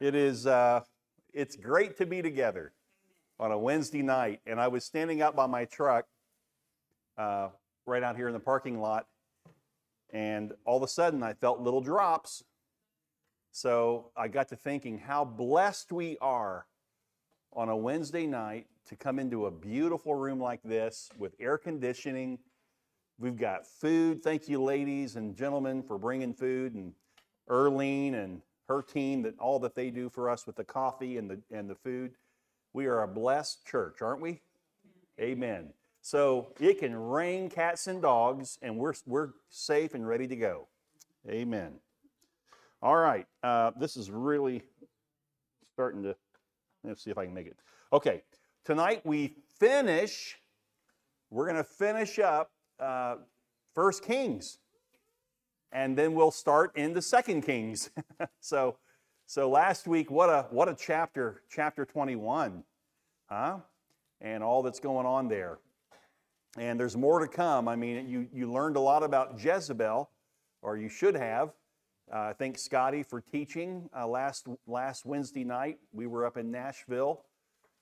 It is, uh, it's great to be together on a Wednesday night. And I was standing out by my truck uh, right out here in the parking lot, and all of a sudden I felt little drops. So I got to thinking how blessed we are on a Wednesday night to come into a beautiful room like this with air conditioning. We've got food. Thank you, ladies and gentlemen, for bringing food, and Erlene and her team, that all that they do for us with the coffee and the and the food. We are a blessed church, aren't we? Amen. So it can rain cats and dogs, and we're we're safe and ready to go. Amen. All right, uh, this is really starting to. Let's see if I can make it. Okay, tonight we finish. We're going to finish up uh, First Kings, and then we'll start in the Second Kings. so, so last week, what a what a chapter, chapter twenty-one, huh? And all that's going on there, and there's more to come. I mean, you you learned a lot about Jezebel, or you should have. Uh, thank Scotty for teaching uh, last last Wednesday night. We were up in Nashville.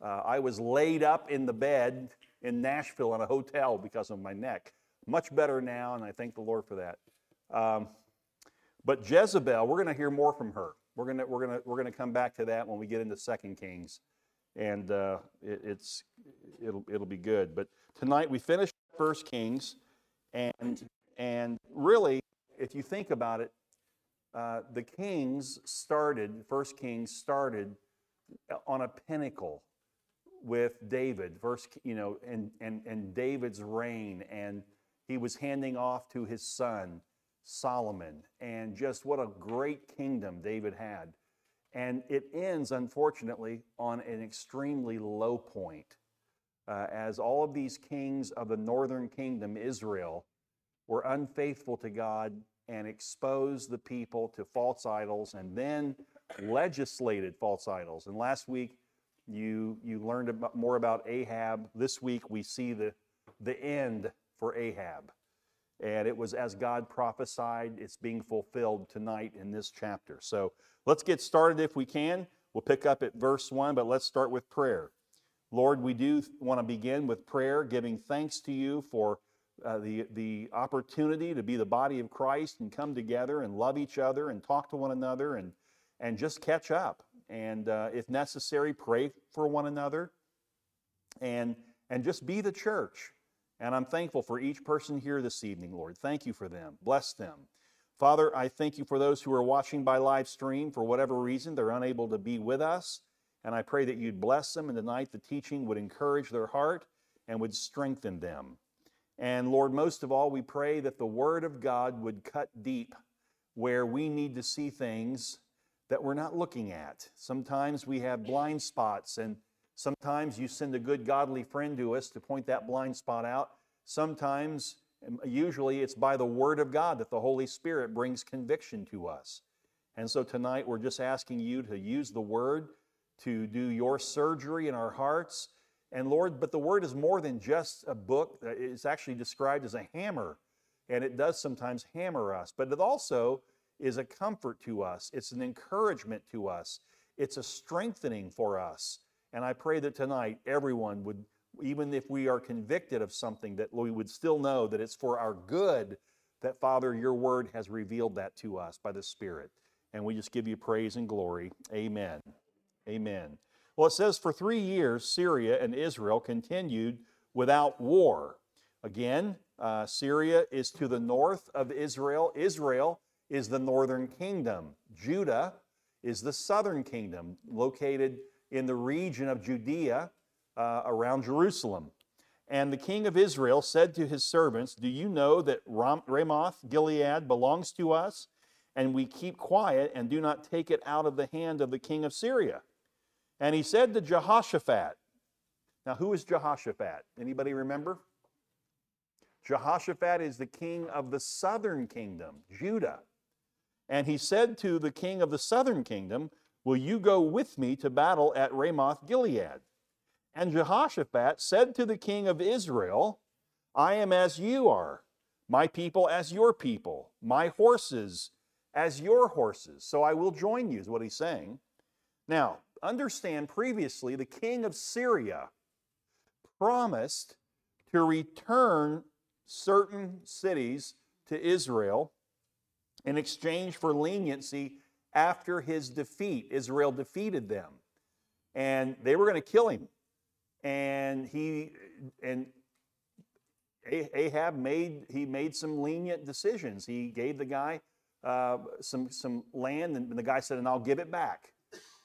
Uh, I was laid up in the bed in Nashville in a hotel because of my neck. Much better now, and I thank the Lord for that. Um, but Jezebel, we're going to hear more from her. We're going to we're going to we're going to come back to that when we get into Second Kings, and uh, it, it's it'll it'll be good. But tonight we finished First Kings, and and really, if you think about it, uh, the kings started, first kings started on a pinnacle with David, first, you know, and, and, and David's reign, and he was handing off to his son, Solomon, and just what a great kingdom David had. And it ends, unfortunately, on an extremely low point, uh, as all of these kings of the northern kingdom, Israel, were unfaithful to God and exposed the people to false idols and then legislated false idols. And last week, you, you learned about, more about Ahab. This week, we see the, the end for Ahab. And it was as God prophesied, it's being fulfilled tonight in this chapter. So let's get started if we can. We'll pick up at verse 1, but let's start with prayer. Lord, we do want to begin with prayer, giving thanks to you for uh, the, the opportunity to be the body of Christ and come together and love each other and talk to one another and, and just catch up. And uh, if necessary, pray for one another and, and just be the church. And I'm thankful for each person here this evening, Lord. Thank you for them. Bless them. Father, I thank you for those who are watching by live stream. For whatever reason, they're unable to be with us. And I pray that you'd bless them, and tonight the teaching would encourage their heart and would strengthen them. And Lord, most of all, we pray that the Word of God would cut deep where we need to see things that we're not looking at. Sometimes we have blind spots, and sometimes you send a good, godly friend to us to point that blind spot out. Sometimes, usually, it's by the Word of God that the Holy Spirit brings conviction to us. And so tonight, we're just asking you to use the Word to do your surgery in our hearts and Lord, but the word is more than just a book. Uh, it's actually described as a hammer, and it does sometimes hammer us, but it also is a comfort to us. It's an encouragement to us. It's a strengthening for us. And I pray that tonight everyone would, even if we are convicted of something, that we would still know that it's for our good that, Father, your word has revealed that to us by the Spirit. And we just give you praise and glory. Amen. Amen. Well, it says for three years, Syria and Israel continued without war. Again, uh, Syria is to the north of Israel. Israel is the northern kingdom. Judah is the southern kingdom, located in the region of Judea uh, around Jerusalem. And the king of Israel said to his servants, Do you know that Ram- Ramoth Gilead belongs to us? And we keep quiet and do not take it out of the hand of the king of Syria. And he said to Jehoshaphat, now who is Jehoshaphat? Anybody remember? Jehoshaphat is the king of the southern kingdom, Judah. And he said to the king of the southern kingdom, Will you go with me to battle at Ramoth Gilead? And Jehoshaphat said to the king of Israel, I am as you are, my people as your people, my horses as your horses. So I will join you, is what he's saying. Now, understand previously the king of Syria promised to return certain cities to Israel in exchange for leniency after his defeat. Israel defeated them and they were going to kill him. And he and Ahab made he made some lenient decisions. He gave the guy uh, some some land, and the guy said, "And I'll give it back."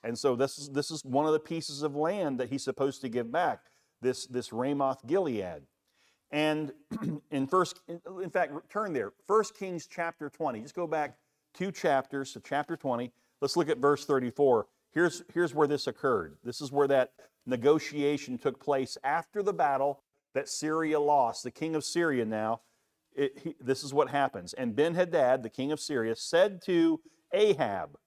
And so this is this is one of the pieces of land that he's supposed to give back. This this Ramoth Gilead. And in first, in fact, turn there. First Kings chapter 20. Just go back two chapters to chapter 20. Let's look at verse 34. Here's, here's where this occurred. This is where that negotiation took place after the battle that Syria lost. The king of Syria now, it, he, this is what happens. And Ben Hadad, the king of Syria, said to Ahab,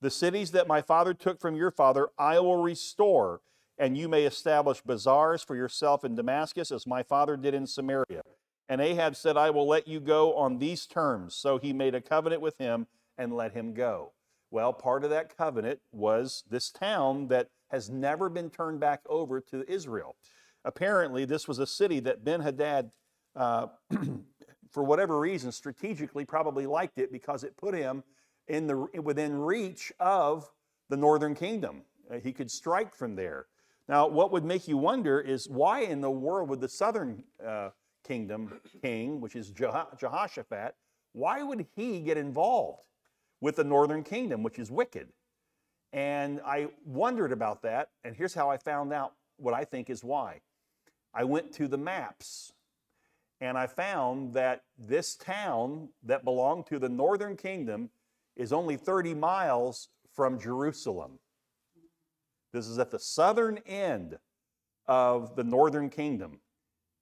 The cities that my father took from your father, I will restore, and you may establish bazaars for yourself in Damascus, as my father did in Samaria. And Ahab said, I will let you go on these terms. So he made a covenant with him and let him go. Well, part of that covenant was this town that has never been turned back over to Israel. Apparently, this was a city that Ben Hadad, uh, for whatever reason, strategically probably liked it because it put him in the, within reach of the northern kingdom. Uh, he could strike from there. Now, what would make you wonder is why in the world would the southern uh, kingdom king, which is Jehoshaphat, why would he get involved? with the northern kingdom, which is wicked. And I wondered about that, and here's how I found out what I think is why. I went to the maps, and I found that this town that belonged to the northern kingdom is only 30 miles from Jerusalem. This is at the southern end of the northern kingdom.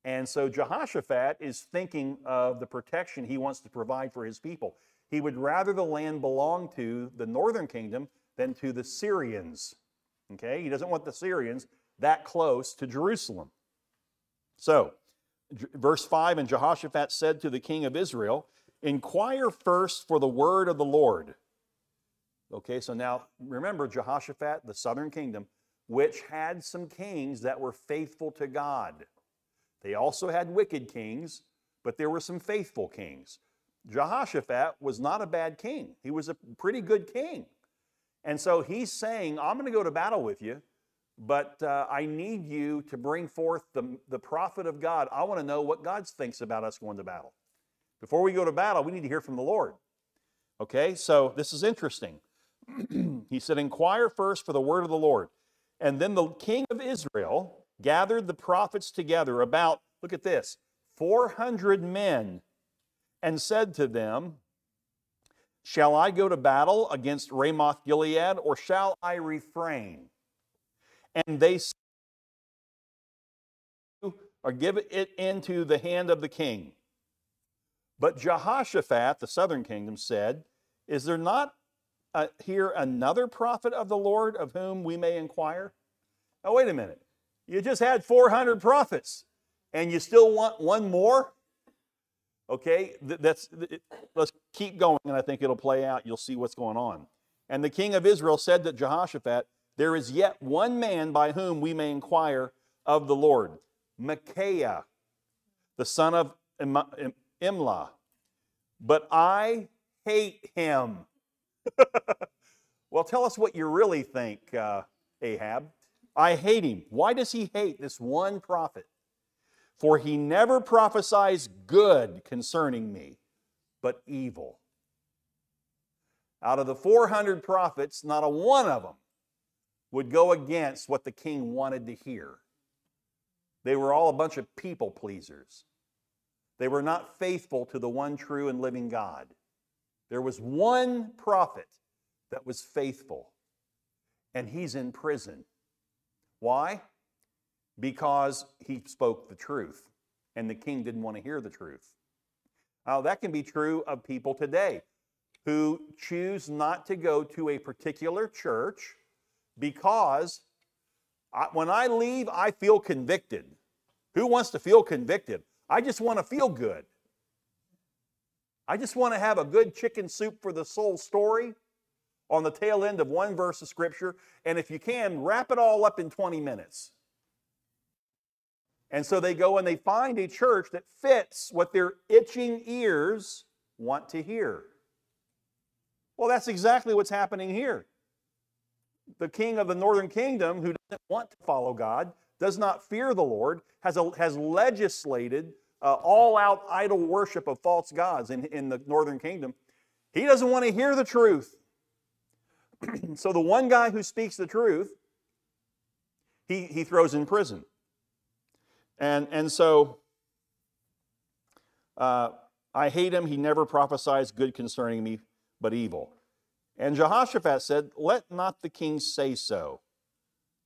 And so Jehoshaphat is thinking of the protection he wants to provide for his people. He would rather the land belong to the northern kingdom than to the Syrians. Okay? He doesn't want the Syrians that close to Jerusalem. So, verse 5 And Jehoshaphat said to the king of Israel, Inquire first for the word of the Lord. Okay, so now remember Jehoshaphat, the southern kingdom, which had some kings that were faithful to God. They also had wicked kings, but there were some faithful kings. Jehoshaphat was not a bad king, he was a pretty good king. And so he's saying, I'm going to go to battle with you, but uh, I need you to bring forth the, the prophet of God. I want to know what God thinks about us going to battle. Before we go to battle, we need to hear from the Lord. Okay, so this is interesting. he said, Inquire first for the word of the Lord. And then the king of Israel gathered the prophets together about, look at this, 400 men and said to them, Shall I go to battle against Ramoth Gilead, or shall I refrain? And they said, or give it into the hand of the king. But Jehoshaphat, the southern kingdom, said, Is there not uh, here another prophet of the Lord of whom we may inquire? Now, wait a minute. You just had 400 prophets, and you still want one more? Okay, that's let's keep going, and I think it'll play out. You'll see what's going on. And the king of Israel said to Jehoshaphat, There is yet one man by whom we may inquire of the Lord, Micaiah, the son of Imlah. But I hate him. well, tell us what you really think, uh, Ahab. I hate him. Why does he hate this one prophet? For he never prophesies good concerning me, but evil. Out of the 400 prophets, not a one of them would go against what the king wanted to hear. They were all a bunch of people pleasers. They were not faithful to the one true and living God. There was one prophet that was faithful, and he's in prison. Why? because he spoke the truth and the king didn't want to hear the truth. Now, that can be true of people today who choose not to go to a particular church because I, when I leave, I feel convicted. Who wants to feel convicted? I just want to feel good. I just want to have a good chicken soup for the soul story. On the tail end of one verse of scripture, and if you can, wrap it all up in 20 minutes. And so they go and they find a church that fits what their itching ears want to hear. Well, that's exactly what's happening here. The king of the northern kingdom, who doesn't want to follow God, does not fear the Lord, has, a, has legislated uh, all out idol worship of false gods in, in the northern kingdom. He doesn't want to hear the truth. so the one guy who speaks the truth, he, he throws in prison. And, and so uh, I hate him. He never prophesies good concerning me, but evil. And Jehoshaphat said, Let not the king say so.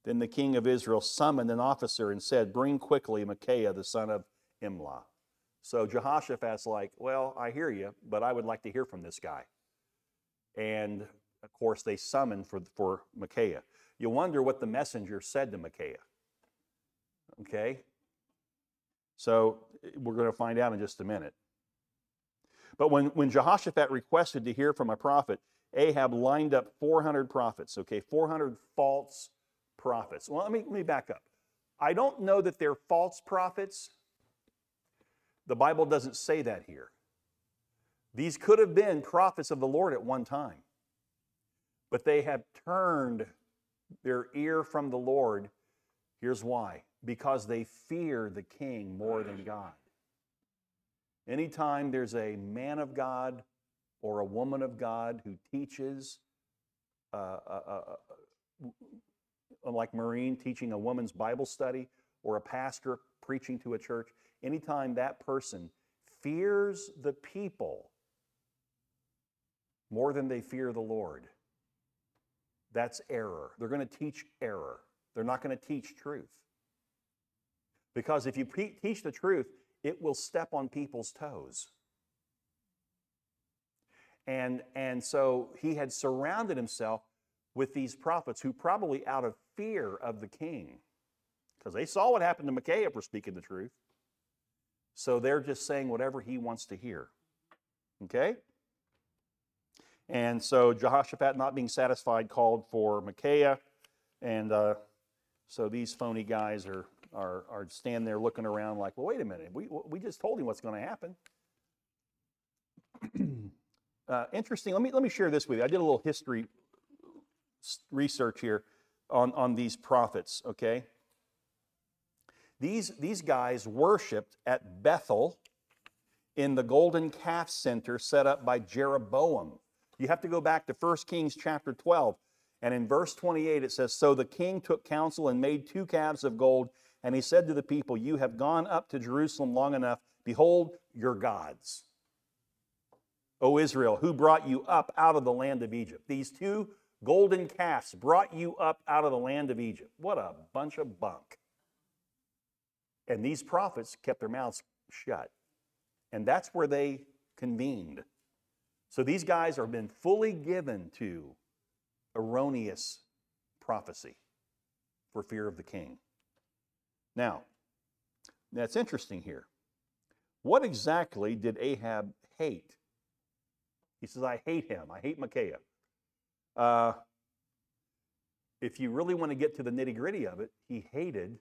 Then the king of Israel summoned an officer and said, Bring quickly Micaiah, the son of Imlah. So Jehoshaphat's like, Well, I hear you, but I would like to hear from this guy. And of course, they summoned for, for Micaiah. You wonder what the messenger said to Micaiah. Okay? So we're going to find out in just a minute. But when, when Jehoshaphat requested to hear from a prophet, Ahab lined up 400 prophets, okay, 400 false prophets. Well, let me, let me back up. I don't know that they're false prophets. The Bible doesn't say that here. These could have been prophets of the Lord at one time, but they have turned their ear from the Lord. Here's why because they fear the king more than God. Anytime there's a man of God or a woman of God who teaches, uh, uh, uh, uh, like Maureen teaching a woman's Bible study, or a pastor preaching to a church, anytime that person fears the people more than they fear the Lord, that's error. They're going to teach error. They're not going to teach truth. Because if you teach the truth, it will step on people's toes. And, and so he had surrounded himself with these prophets who, probably out of fear of the king, because they saw what happened to Micaiah for speaking the truth. So they're just saying whatever he wants to hear. Okay? And so Jehoshaphat, not being satisfied, called for Micaiah. And uh, so these phony guys are are, are standing there looking around like, well, wait a minute, we, we just told him what's going to happen. uh, interesting. Let me, let me share this with you. I did a little history research here on, on these prophets, okay? These, these guys worshiped at Bethel in the Golden Calf Center set up by Jeroboam. You have to go back to 1 Kings chapter 12. And in verse 28, it says So the king took counsel and made two calves of gold and he said to the people, You have gone up to Jerusalem long enough. Behold your gods. O Israel, who brought you up out of the land of Egypt? These two golden calves brought you up out of the land of Egypt. What a bunch of bunk. And these prophets kept their mouths shut. And that's where they convened. So these guys have been fully given to erroneous prophecy for fear of the king. Now, that's interesting here. What exactly did Ahab hate? He says, I hate him. I hate Micaiah. Uh, if you really want to get to the nitty gritty of it, he hated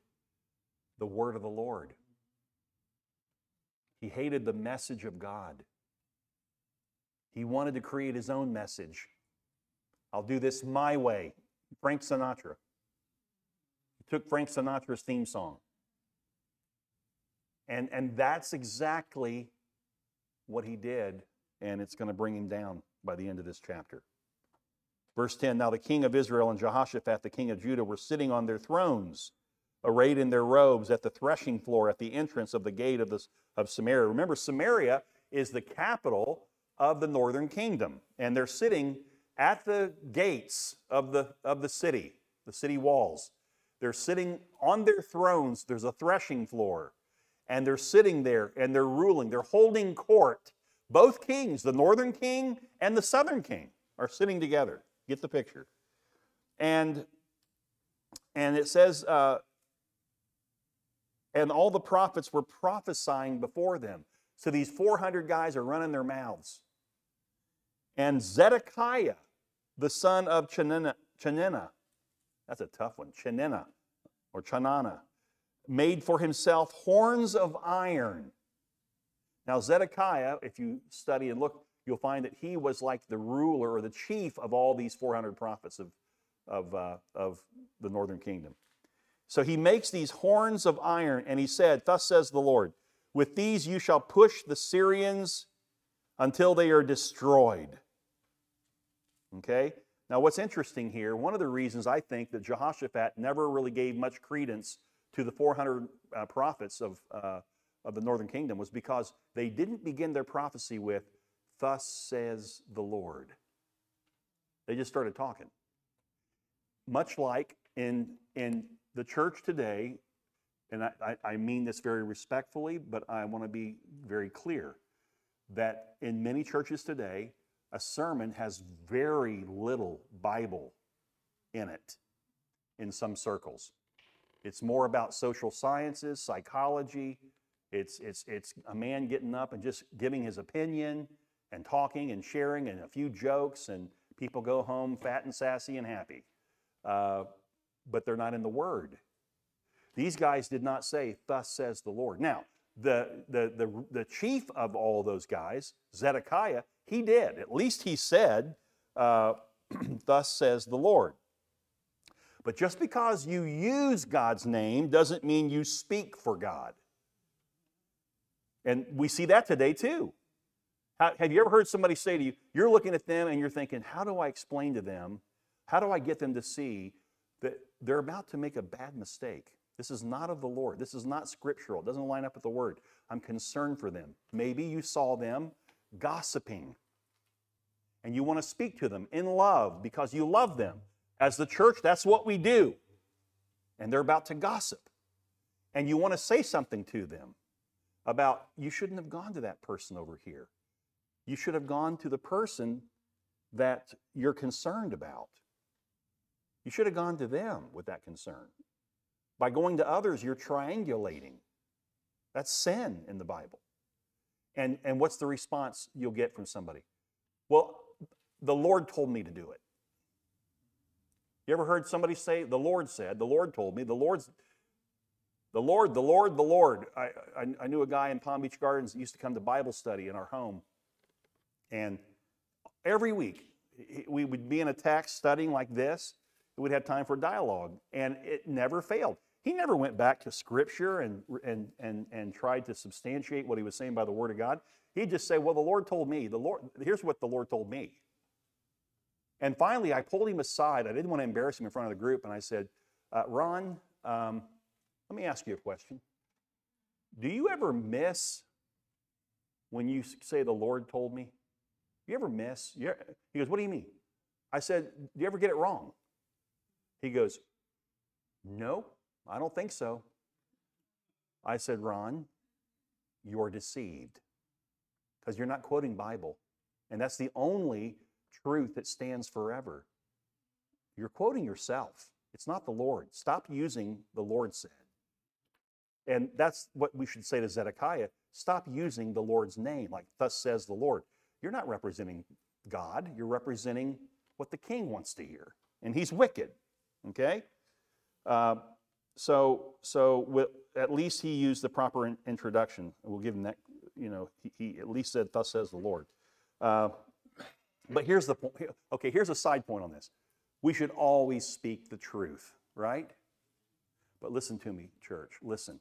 the word of the Lord. He hated the message of God. He wanted to create his own message. I'll do this my way. Frank Sinatra took Frank Sinatra's theme song. And, and that's exactly what he did, and it's going to bring him down by the end of this chapter. Verse 10 Now the king of Israel and Jehoshaphat, the king of Judah, were sitting on their thrones, arrayed in their robes, at the threshing floor at the entrance of the gate of, the, of Samaria. Remember, Samaria is the capital of the northern kingdom, and they're sitting at the gates of the, of the city, the city walls. They're sitting on their thrones. There's a threshing floor. And they're sitting there and they're ruling. They're holding court. Both kings, the northern king and the southern king, are sitting together. Get the picture. And, and it says, uh, and all the prophets were prophesying before them. So these 400 guys are running their mouths. And Zedekiah, the son of Chanina that's a tough one, Chanina or Chanana, made for himself horns of iron. Now, Zedekiah, if you study and look, you'll find that he was like the ruler or the chief of all these 400 prophets of, of, uh, of the northern kingdom. So he makes these horns of iron, and he said, Thus says the Lord, with these you shall push the Syrians until they are destroyed. Okay? Now, what's interesting here, one of the reasons I think that Jehoshaphat never really gave much credence to the 400 uh, prophets of, uh, of the northern kingdom was because they didn't begin their prophecy with, Thus says the Lord. They just started talking. Much like in, in the church today, and I, I mean this very respectfully, but I want to be very clear that in many churches today, a sermon has very little Bible in it in some circles. It's more about social sciences, psychology. It's, it's, it's a man getting up and just giving his opinion and talking and sharing and a few jokes, and people go home fat and sassy and happy. Uh, but they're not in the Word. These guys did not say, Thus says the Lord. Now, the, the, the, the chief of all those guys, Zedekiah, he did. At least he said, uh, Thus says the Lord. But just because you use God's name doesn't mean you speak for God. And we see that today too. How, have you ever heard somebody say to you, you're looking at them and you're thinking, how do I explain to them? How do I get them to see that they're about to make a bad mistake? This is not of the Lord. This is not scriptural. It doesn't line up with the word. I'm concerned for them. Maybe you saw them gossiping and you want to speak to them in love because you love them. As the church, that's what we do. And they're about to gossip. And you want to say something to them about you shouldn't have gone to that person over here. You should have gone to the person that you're concerned about. You should have gone to them with that concern. By going to others, you're triangulating. That's sin in the Bible. And, and what's the response you'll get from somebody? Well, the Lord told me to do it. You ever heard somebody say, the Lord said, the Lord told me, the Lord's, the Lord, the Lord, the Lord. I, I, I knew a guy in Palm Beach Gardens that used to come to Bible study in our home. And every week, we would be in a text studying like this. We'd have time for dialogue, and it never failed. He never went back to Scripture and, and, and, and tried to substantiate what he was saying by the Word of God. He'd just say, Well, the Lord told me. The Lord, here's what the Lord told me. And finally, I pulled him aside. I didn't want to embarrass him in front of the group, and I said, uh, Ron, um, let me ask you a question. Do you ever miss when you say the Lord told me? You ever miss? You ever, he goes, What do you mean? I said, Do you ever get it wrong? He goes, No. I don't think so. I said, Ron, you're deceived because you're not quoting Bible. And that's the only truth that stands forever. You're quoting yourself. It's not the Lord. Stop using the Lord said. And that's what we should say to Zedekiah. Stop using the Lord's name, like, thus says the Lord. You're not representing God, you're representing what the king wants to hear. And he's wicked. Okay? Uh, so, so with, at least he used the proper in, introduction. We'll give him that, you know, he, he, at least said, Thus says the Lord. Uh, but here's the point. Okay, here's a side point on this. We should always speak the truth, right? But listen to me, church. Listen.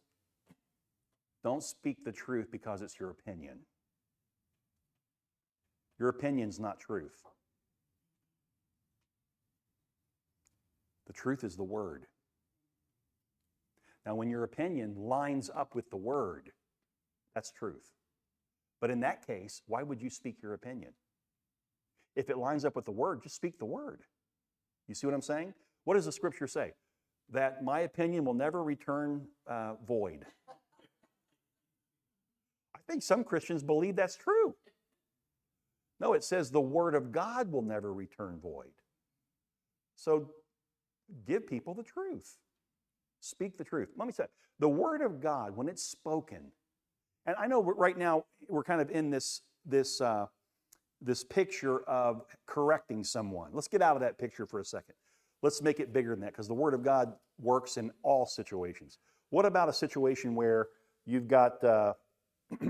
Don't speak the truth because it's your opinion. Your opinion's not truth. The truth is the word. Now, when your opinion lines up with the word, that's truth. But in that case, why would you speak your opinion? If it lines up with the word, just speak the word. You see what I'm saying? What does the scripture say? That my opinion will never return uh, void. I think some Christians believe that's true. No, it says the word of God will never return void. So give people the truth. Speak the truth. Let me say, the word of God, when it's spoken, and I know right now we're kind of in this, this, uh, this picture of correcting someone. Let's get out of that picture for a second. Let's make it bigger than that because the Word of God works in all situations. What about a situation where you've got uh,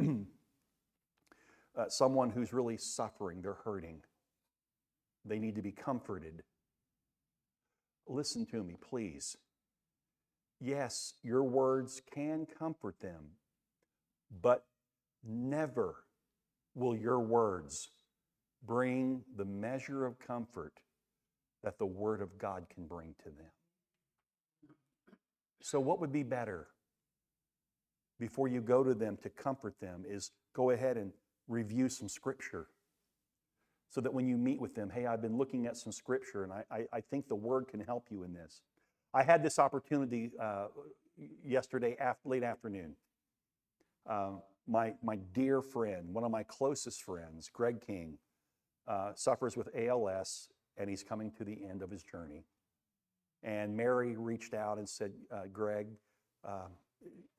uh, someone who's really suffering, they're hurting, they need to be comforted? Listen to me, please. Yes, your words can comfort them, but never will your words bring the measure of comfort that the Word of God can bring to them. So, what would be better before you go to them to comfort them is go ahead and review some scripture so that when you meet with them, hey, I've been looking at some scripture and I, I, I think the Word can help you in this. I had this opportunity uh, yesterday, after, late afternoon. Uh, my, my dear friend, one of my closest friends, Greg King, uh, suffers with ALS and he's coming to the end of his journey. And Mary reached out and said, uh, Greg, uh,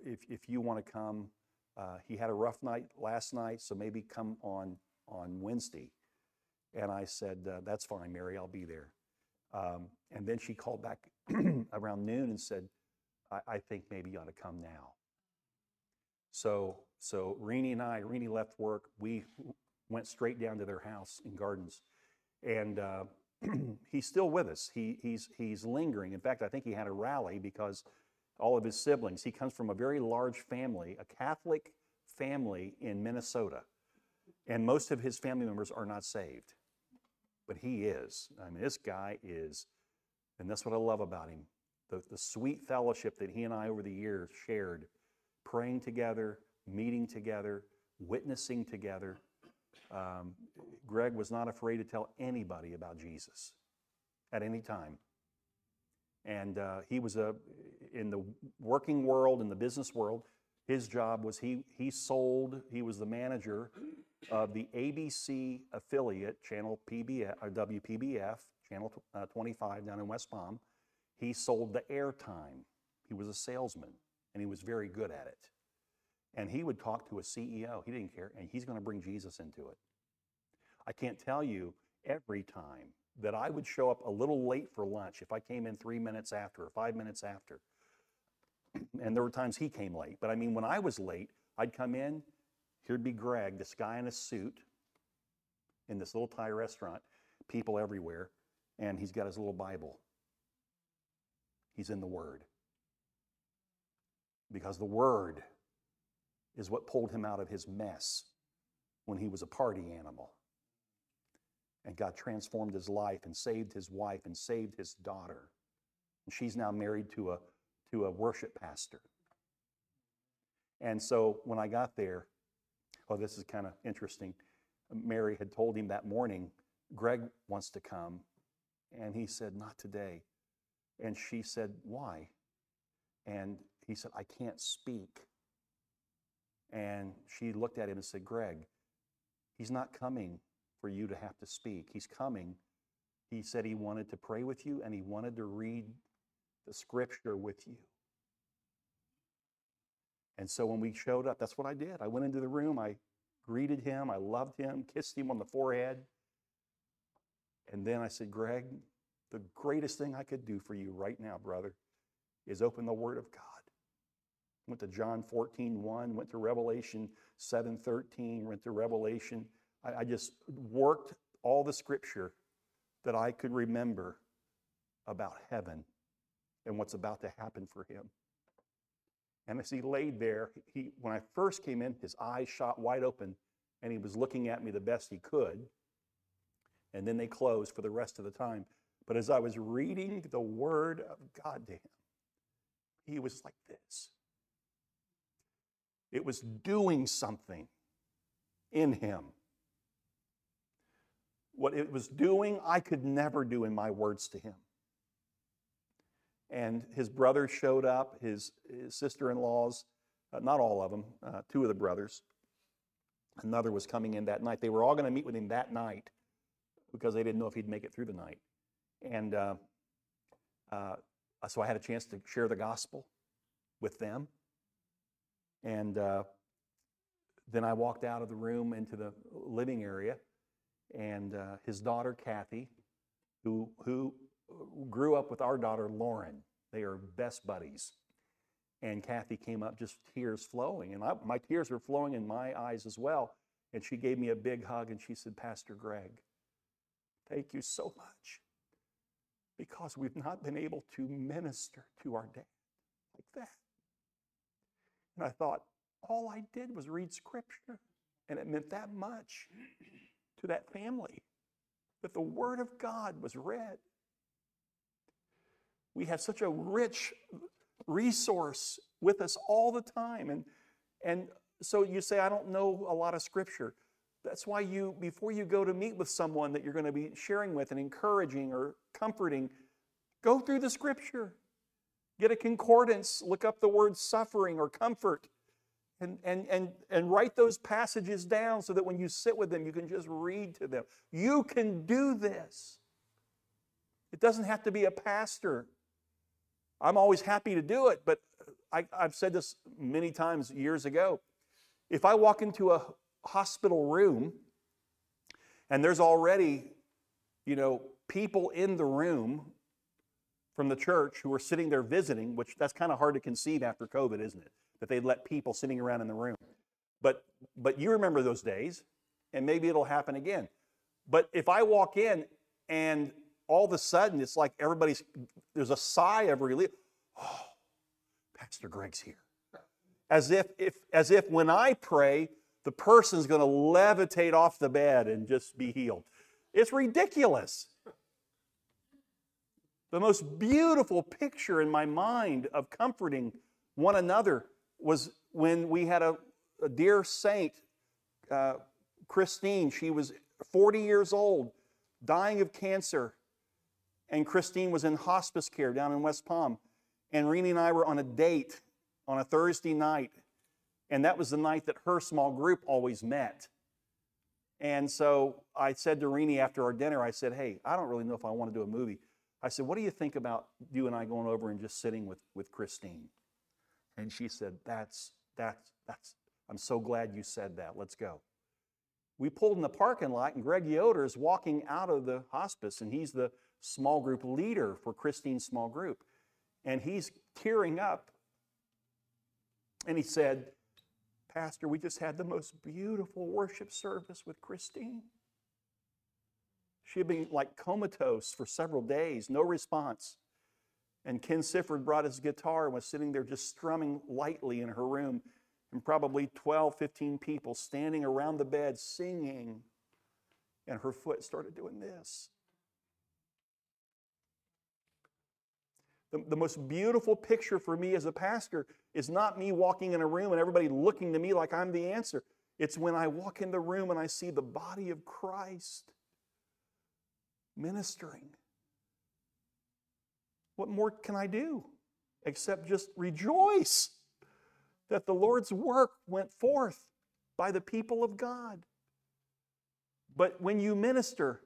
if, if you want to come, uh, he had a rough night last night, so maybe come on, on Wednesday. And I said, uh, That's fine, Mary, I'll be there. Um, and then she called back around noon and said, I, I think maybe you ought to come now. So, so Renee and I, Renee left work. We went straight down to their house in Gardens, and uh, he's still with us. He, he's he's lingering. In fact, I think he had a rally because all of his siblings. He comes from a very large family, a Catholic family in Minnesota, and most of his family members are not saved, but he is. I mean, this guy is, and that's what I love about him. The, the sweet fellowship that he and I over the years shared praying together, meeting together, witnessing together. Um, Greg was not afraid to tell anybody about Jesus at any time. And uh, he was a, in the working world, in the business world, his job was he, he sold, he was the manager of the ABC affiliate, channel PBF, or WPBF, channel uh, 25 down in West Palm. He sold the airtime. He was a salesman and he was very good at it. And he would talk to a CEO, he didn't care, and he's going to bring Jesus into it. I can't tell you every time that I would show up a little late for lunch if I came in three minutes after or five minutes after. And there were times he came late. But I mean, when I was late, I'd come in, here'd be Greg, this guy in a suit in this little Thai restaurant, people everywhere, and he's got his little Bible. He's in the Word because the Word is what pulled him out of his mess when he was a party animal. And God transformed his life and saved his wife and saved his daughter. And she's now married to a, to a worship pastor. And so when I got there, oh, this is kind of interesting. Mary had told him that morning, Greg wants to come. And he said, Not today. And she said, Why? And he said, I can't speak. And she looked at him and said, Greg, he's not coming for you to have to speak. He's coming. He said he wanted to pray with you and he wanted to read the scripture with you. And so when we showed up, that's what I did. I went into the room, I greeted him, I loved him, kissed him on the forehead. And then I said, Greg, the greatest thing I could do for you right now, brother, is open the Word of God. Went to John 14, 1, went to Revelation 7, 13, went to Revelation. I, I just worked all the scripture that I could remember about heaven and what's about to happen for him. And as he laid there, he, when I first came in, his eyes shot wide open and he was looking at me the best he could. And then they closed for the rest of the time. But as I was reading the word of God to him, he was like this. It was doing something in him. What it was doing, I could never do in my words to him. And his brothers showed up, his, his sister in laws, uh, not all of them, uh, two of the brothers. Another was coming in that night. They were all going to meet with him that night because they didn't know if he'd make it through the night. And uh, uh so I had a chance to share the gospel with them. And uh, then I walked out of the room into the living area, and uh, his daughter Kathy, who who Uh, grew up with our daughter Lauren. They are best buddies. And Kathy came up just tears flowing, and I, my tears were flowing in my eyes as well. And she gave me a big hug and she said, Pastor Greg, thank you so much because we've not been able to minister to our dad like that. And I thought, all I did was read scripture, and it meant that much to that family that the Word of God was read. We have such a rich resource with us all the time. And, and so you say, I don't know a lot of scripture. That's why you, before you go to meet with someone that you're going to be sharing with and encouraging or comforting, go through the scripture. Get a concordance, look up the word suffering or comfort, and, and, and, and write those passages down so that when you sit with them, you can just read to them. You can do this. It doesn't have to be a pastor. I'm always happy to do it, but I, have said this many times years ago. If I walk into a hospital room and there's already, you know, people in the room from the church who are sitting there visiting, which that's kind of hard to conceive after COVID, isn't it? That they'd let people sitting around in the room. But but you remember those days, and maybe it'll happen again. But if I walk in and all of a sudden it's like everybody's there's a sigh of relief. Oh, Pastor Greg's here. As if if as if when I pray, the person's going to levitate off the bed and just be healed. It's ridiculous. The most beautiful picture in my mind of comforting one another was when we had a, a dear saint, uh, Christine. She was 40 years old, dying of cancer. And Christine was in hospice care down in West Palm. And Renee and I were on a date on a Thursday night. And that was the night that her small group always met. And so I said to Renee after our dinner, I said, Hey, I don't really know if I want to do a movie. I said, What do you think about you and I going over and just sitting with, with Christine? And she said, That's, that's, that's, I'm so glad you said that. Let's go. We pulled in the parking lot, and Greg Yoder is walking out of the hospice, and he's the small group leader for Christine's small group. And he's tearing up. And he said, Pastor, we just had the most beautiful worship service with Christine. She had been like comatose for several days, no response. And Ken Sifford brought his guitar and was sitting there just strumming lightly in her room, and probably 12, 15 people standing around the bed singing. And her foot started doing this. The, the most beautiful picture for me as a pastor is not me walking in a room and everybody looking to me like I'm the answer. It's when I walk in the room and I see the body of Christ ministering. What more can I do except just rejoice that the Lord's work went forth by the people of God? But when you minister,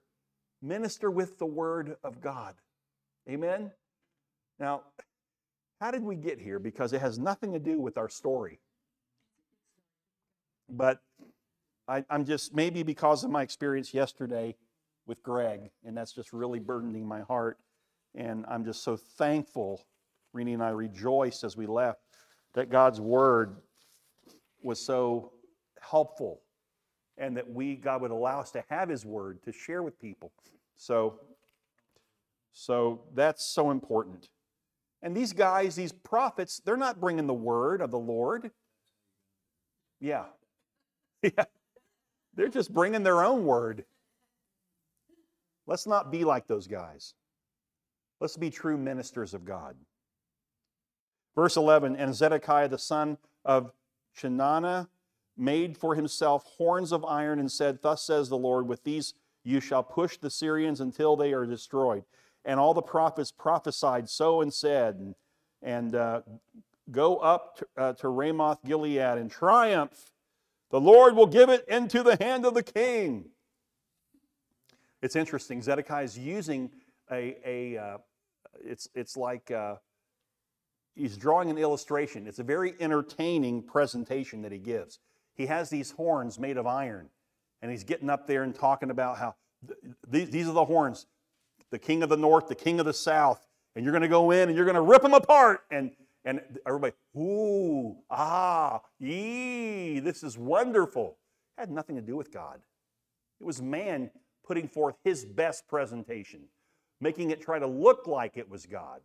minister with the Word of God. Amen? Now, how did we get here? Because it has nothing to do with our story. But I, am just, maybe because of my experience yesterday, with Greg, and that's just really burdening my heart. And I'm just so thankful. Renee and I rejoiced as we left that God's word was so helpful and that we God would allow us to have his word to share with people. So so that's so important. And these guys, these prophets, they're not bringing the word of the Lord. Yeah. Yeah. They're just bringing their own word. Let's not be like those guys. Let's be true ministers of God. Verse 11 And Zedekiah the son of Chenaanah made for himself horns of iron and said, Thus says the Lord, with these you shall push the Syrians until they are destroyed. And all the prophets prophesied so and said, and, and uh, go up to, uh, to Ramoth Gilead and triumph. The Lord will give it into the hand of the king. It's interesting. Zedekiah is using a, a uh, it's, it's like uh, he's drawing an illustration. It's a very entertaining presentation that he gives. He has these horns made of iron, and he's getting up there and talking about how th- these are the horns the king of the north, the king of the south, and you're going to go in and you're going to rip them apart. And, and everybody, ooh, ah, yee, this is wonderful. It had nothing to do with God. It was man putting forth his best presentation, making it try to look like it was God.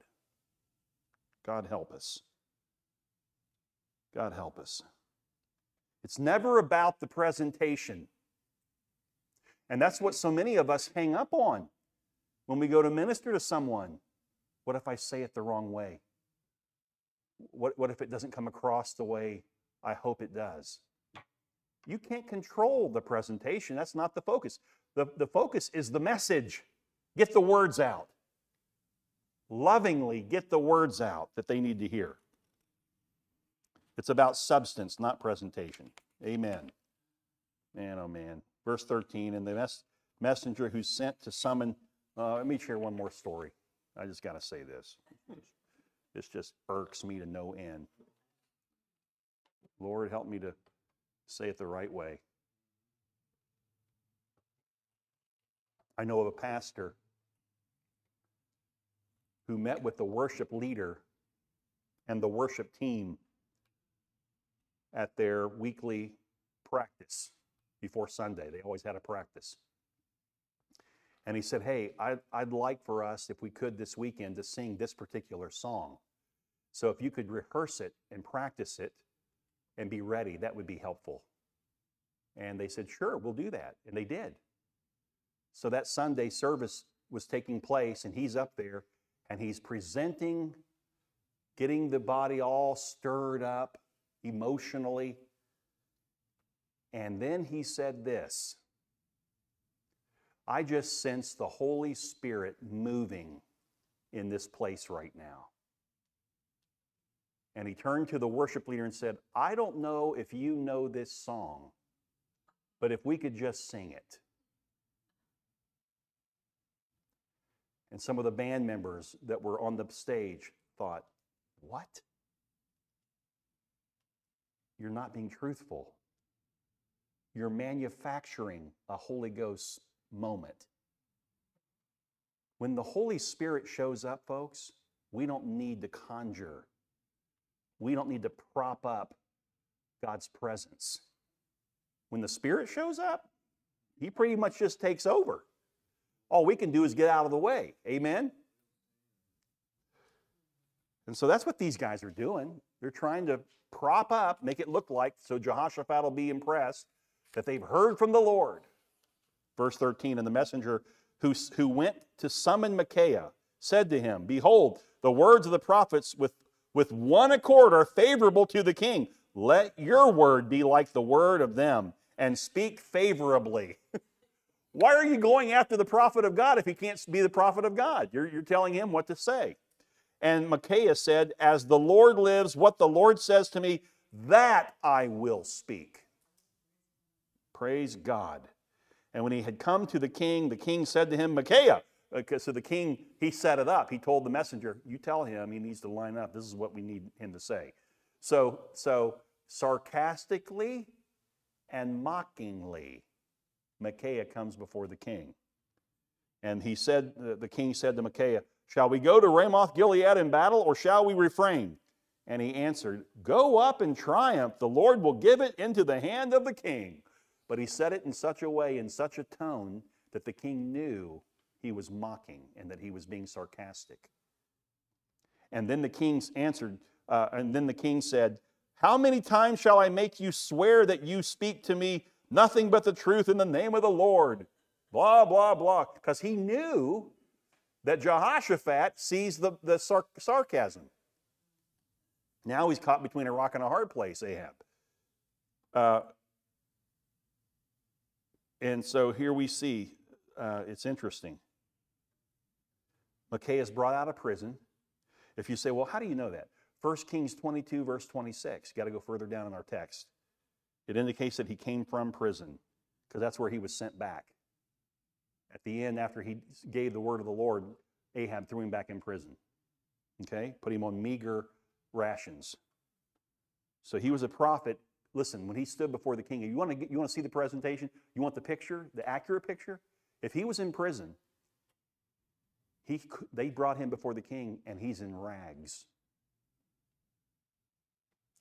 God help us. God help us. It's never about the presentation. And that's what so many of us hang up on when we go to minister to someone. What if I say it the wrong way? What, what if it doesn't come across the way I hope it does? You can't control the presentation. That's not the focus. The, the focus is the message. Get the words out. Lovingly get the words out that they need to hear. It's about substance, not presentation. Amen. Man, oh man. Verse 13, and the mess- messenger who's sent to summon. Uh, let me share one more story. I just got to say this. This just irks me to no end. Lord, help me to say it the right way. I know of a pastor who met with the worship leader and the worship team at their weekly practice before Sunday. They always had a practice. And he said, Hey, I'd, I'd like for us, if we could this weekend, to sing this particular song. So if you could rehearse it and practice it and be ready, that would be helpful. And they said, Sure, we'll do that. And they did. So that Sunday service was taking place, and he's up there and he's presenting, getting the body all stirred up emotionally. And then he said this I just sense the Holy Spirit moving in this place right now. And he turned to the worship leader and said, I don't know if you know this song, but if we could just sing it. And some of the band members that were on the stage thought, What? You're not being truthful. You're manufacturing a Holy Ghost moment. When the Holy Spirit shows up, folks, we don't need to conjure. We don't need to prop up God's presence. When the Spirit shows up, He pretty much just takes over. All we can do is get out of the way. Amen? And so that's what these guys are doing. They're trying to prop up, make it look like, so Jehoshaphat will be impressed that they've heard from the Lord. Verse 13, and the messenger who, who went to summon Micaiah said to him, Behold, the words of the prophets with, with one accord are favorable to the king. Let your word be like the word of them, and speak favorably. Why are you going after the prophet of God if he can't be the prophet of God? You're, you're telling him what to say. And Micaiah said, As the Lord lives, what the Lord says to me, that I will speak. Praise God. And when he had come to the king, the king said to him, Micaiah. Uh, okay, so the king, he set it up. He told the messenger, You tell him he needs to line up. This is what we need him to say. So, so sarcastically and mockingly, Micaiah comes before the king. And he said, uh, the king said to Micaiah, Shall we go to Ramoth Gilead in battle, or shall we refrain? And he answered, Go up and triumph. The Lord will give it into the hand of the king. But he said it in such a way, in such a tone, that the king knew he was mocking and that he was being sarcastic. And then the king answered, uh, and then the king said, How many times shall I make you swear that you speak to me nothing but the truth in the name of the Lord? Blah, blah, blah. Because he knew that Jehoshaphat sees the, the sar- sarcasm. Now he's caught between a rock and a hard place, Ahab. Uh, and so here we see uh, it's interesting. Micaiah is brought out of prison. If you say, well, how do you know that? 1 Kings 22, verse 26. You got to go further down in our text. It indicates that he came from prison because that's where he was sent back. At the end, after he gave the word of the Lord, Ahab threw him back in prison. Okay? Put him on meager rations. So he was a prophet listen, when he stood before the king, you want to get, you want to see the presentation? You want the picture, the accurate picture? If he was in prison, he, they brought him before the king and he's in rags.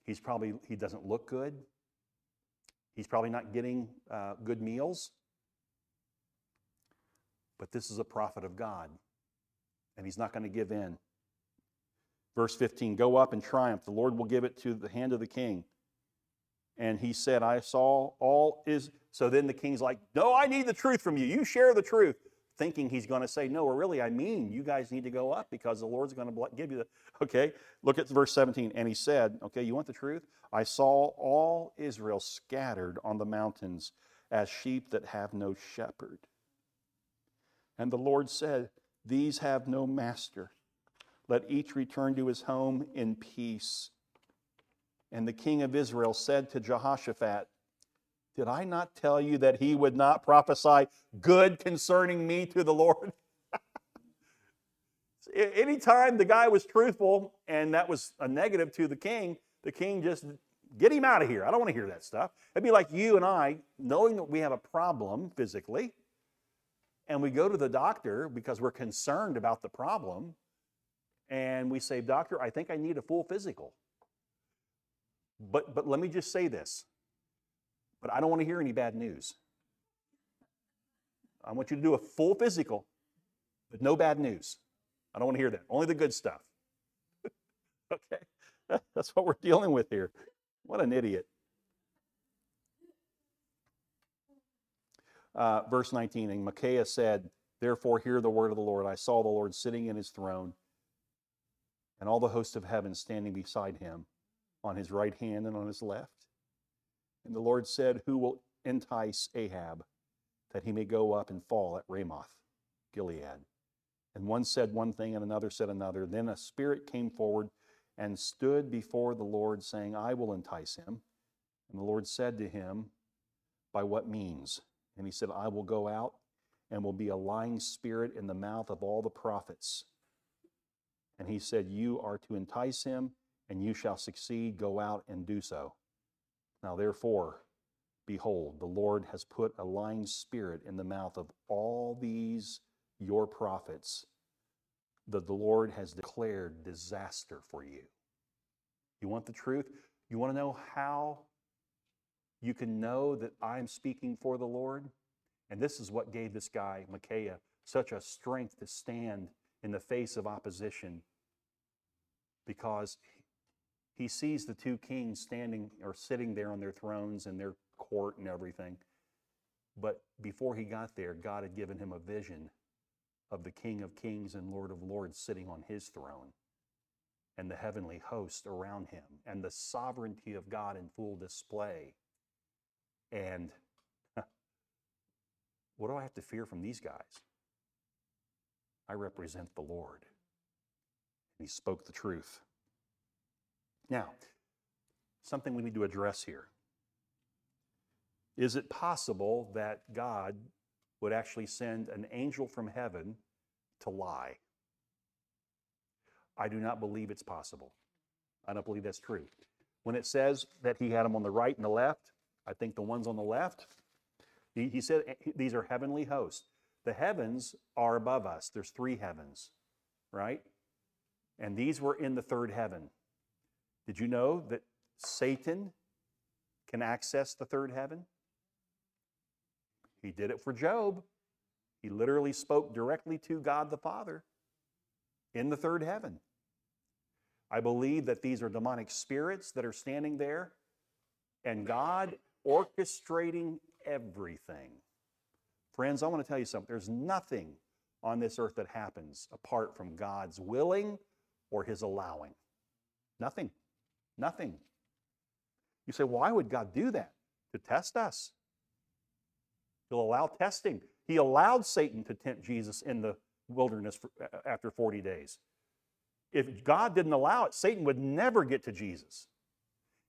He's probably, he doesn't look good. He's probably not getting uh, good meals. But this is a prophet of God, and he's not going to give in. Verse 15 Go up and triumph. The Lord will give it to the hand of the king. And he said, I saw all is. So then the king's like, No, I need the truth from you. You share the truth. Thinking he's going to say, No, or really, I mean, you guys need to go up because the Lord's going to give you the. Okay, look at verse 17. And he said, Okay, you want the truth? I saw all Israel scattered on the mountains as sheep that have no shepherd. And the Lord said, These have no master. Let each return to his home in peace. And the king of Israel said to Jehoshaphat, Did I not tell you that he would not prophesy good concerning me to the Lord? Anytime the guy was truthful and that was a negative to the king, the king just get him out of here. I don't want to hear that stuff. It'd be like you and I knowing that we have a problem physically, and we go to the doctor because we're concerned about the problem, and we say, Doctor, I think I need a full physical. But, but let me just say this. But I don't want to hear any bad news. I want you to do a full physical, but no bad news. I don't want to hear that. Only the good stuff. okay? That's what we're dealing with here. What an idiot. Uh, verse 19, and Micaiah said, Therefore, hear the word of the Lord. I saw the Lord sitting in his throne, and all the hosts of heaven standing beside him on his right hand and on his left. And the Lord said, Who will entice Ahab that he may go up and fall at Ramoth, Gilead? And one said one thing and another said another. Then a spirit came forward and stood before the Lord, saying, I will entice him. And the Lord said to him, By what means? And he said, I will go out and will be a lying spirit in the mouth of all the prophets. And he said, You are to entice him and you shall succeed. Go out and do so. Now, therefore, behold, the Lord has put a lying spirit in the mouth of all these your prophets, that the Lord has declared disaster for you. You want the truth? You want to know how you can know that I'm speaking for the Lord? And this is what gave this guy, Micaiah, such a strength to stand in the face of opposition because he sees the two kings standing or sitting there on their thrones and their court and everything. But before he got there, God had given him a vision of the King of Kings and Lord of Lords sitting on his throne and the heavenly host around him and the sovereignty of God in full display. And what do I have to fear from these guys? I represent the Lord. And he spoke the truth. Now, something we need to address here. Is it possible that God would actually send an angel from heaven to lie? I do not believe it's possible. I don't believe that's true. When it says that he had them on the right and the left, I think the ones on the left, he, he said eh, these are heavenly hosts. The heavens are above us. There's three heavens, right? And these were in the third heaven. Did you know that Satan can access the third heaven? He did it for Job. He literally spoke directly to God the Father in the third heaven. I believe that these are demonic spirits that are standing there and God orchestrating everything. Friends, I want to tell you something. There's nothing on this earth that happens apart from God's willing or His allowing. Nothing. Nothing. You say, why would God do that? To test us. He'll allow testing. He allowed Satan to tempt Jesus in the wilderness for, after 40 days. If God didn't allow it, Satan would never get to Jesus.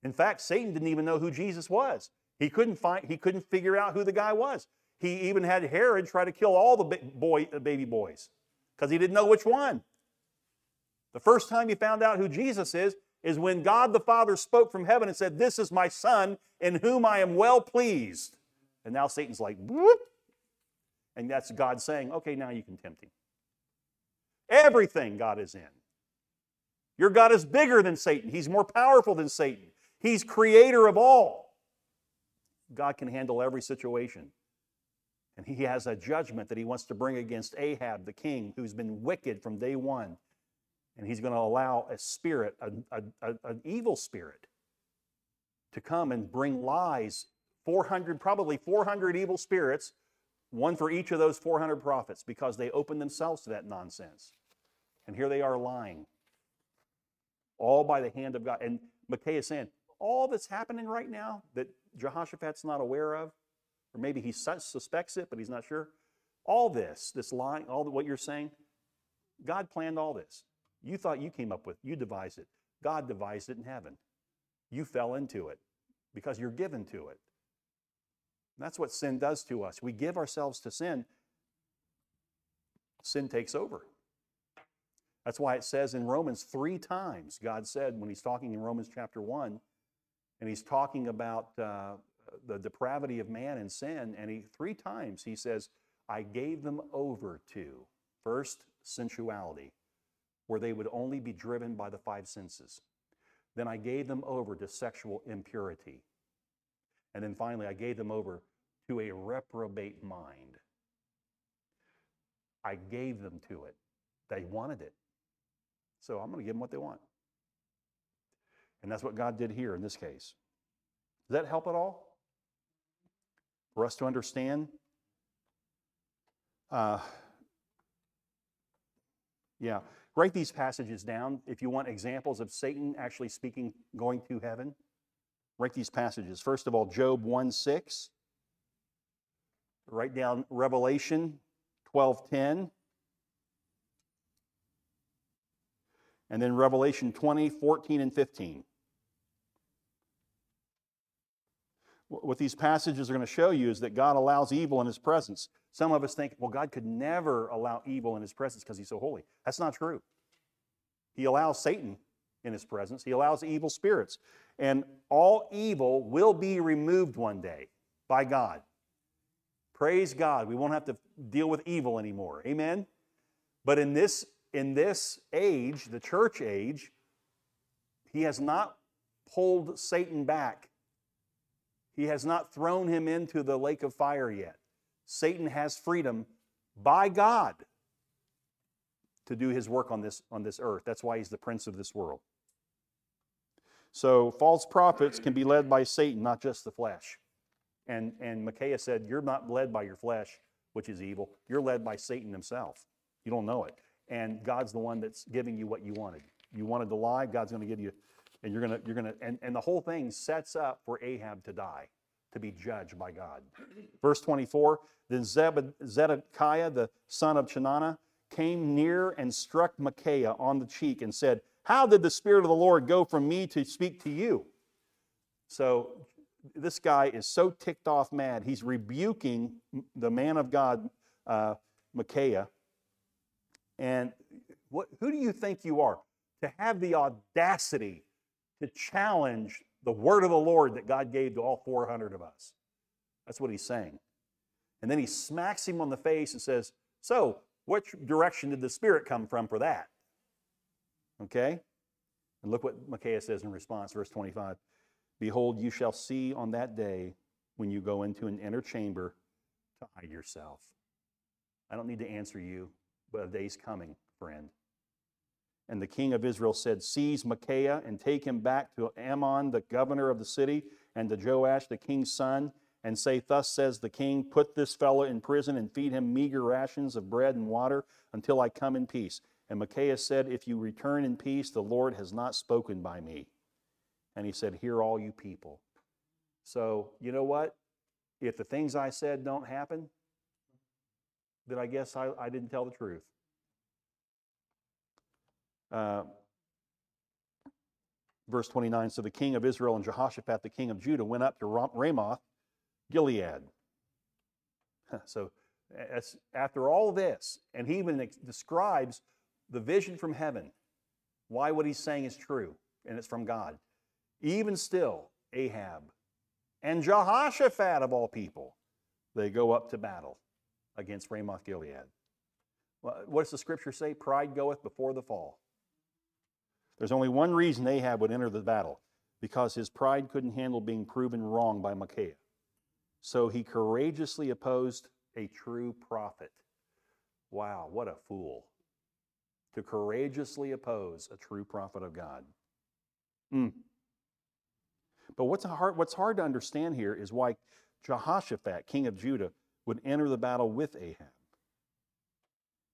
In fact, Satan didn't even know who Jesus was. He couldn't find he couldn't figure out who the guy was. He even had Herod try to kill all the boy, uh, baby boys because he didn't know which one. The first time he found out who Jesus is, is when God the Father spoke from heaven and said, This is my Son in whom I am well pleased. And now Satan's like, whoop. And that's God saying, Okay, now you can tempt him. Everything God is in. Your God is bigger than Satan, He's more powerful than Satan, He's creator of all. God can handle every situation. And He has a judgment that He wants to bring against Ahab, the king, who's been wicked from day one. And He's going to allow a spirit, a, a, a, an evil spirit, to come and bring lies 400, probably 400 evil spirits, one for each of those 400 prophets, because they opened themselves to that nonsense. And here they are lying all by the hand of God. And Micaiah is saying, all that's happening right now that Jehoshaphat's not aware of, or maybe he suspects it, but he's not sure. All this, this lying, all what you're saying, God planned all this. You thought you came up with, you devised it. God devised it in heaven. You fell into it because you're given to it. That's what sin does to us. We give ourselves to sin, sin takes over. That's why it says in Romans three times, God said when he's talking in Romans chapter 1, and he's talking about uh, the depravity of man and sin, and he three times he says, I gave them over to first sensuality, where they would only be driven by the five senses. Then I gave them over to sexual impurity. And then finally, I gave them over to a reprobate mind. I gave them to it. They wanted it. So I'm going to give them what they want. And that's what God did here in this case. Does that help at all? For us to understand? Uh, yeah. Write these passages down if you want examples of Satan actually speaking, going to heaven. Write these passages. First of all, Job 1 6. Write down Revelation 12 10. and then Revelation 20, 14, and 15. What these passages are going to show you is that God allows evil in his presence. Some of us think, well, God could never allow evil in his presence because he's so holy. That's not true. He allows Satan in his presence, he allows evil spirits. And all evil will be removed one day by God. Praise God. We won't have to deal with evil anymore. Amen? But in this in this age, the church age, he has not pulled Satan back. He has not thrown him into the lake of fire yet. Satan has freedom by God to do his work on this, on this earth. That's why he's the prince of this world. So false prophets can be led by Satan, not just the flesh. And, and Micaiah said, You're not led by your flesh, which is evil. You're led by Satan himself. You don't know it and God's the one that's giving you what you wanted. You wanted to lie, God's going to give you, and you're to, you're to, and, and the whole thing sets up for Ahab to die, to be judged by God. Verse 24 Then Zedekiah, the son of Chenaanah, came near and struck Micaiah on the cheek and said, How did the Spirit of the Lord go from me to speak to you? So this guy is so ticked off mad. He's rebuking the man of God, uh, Micaiah, and what, who do you think you are to have the audacity to challenge the word of the Lord that God gave to all 400 of us? That's what he's saying. And then he smacks him on the face and says, So, which direction did the Spirit come from for that? Okay? And look what Micaiah says in response, verse 25 Behold, you shall see on that day when you go into an inner chamber to hide yourself. I don't need to answer you but a day's coming, friend. And the king of Israel said, Seize Micaiah and take him back to Amon, the governor of the city, and to Joash, the king's son, and say, Thus says the king, Put this fellow in prison and feed him meager rations of bread and water until I come in peace. And Micaiah said, If you return in peace, the Lord has not spoken by me. And he said, Hear all you people. So, you know what? If the things I said don't happen, then I guess I, I didn't tell the truth. Uh, verse 29 So the king of Israel and Jehoshaphat, the king of Judah, went up to Ramoth, Gilead. So after all this, and he even describes the vision from heaven, why what he's saying is true. and it's from God. Even still, Ahab and Jehoshaphat, of all people, they go up to battle against Ramoth Gilead. What does the scripture say? Pride goeth before the fall. There's only one reason Ahab would enter the battle because his pride couldn't handle being proven wrong by Micaiah. So he courageously opposed a true prophet. Wow, what a fool. To courageously oppose a true prophet of God. Mm. But what's hard, what's hard to understand here is why Jehoshaphat, king of Judah, would enter the battle with Ahab.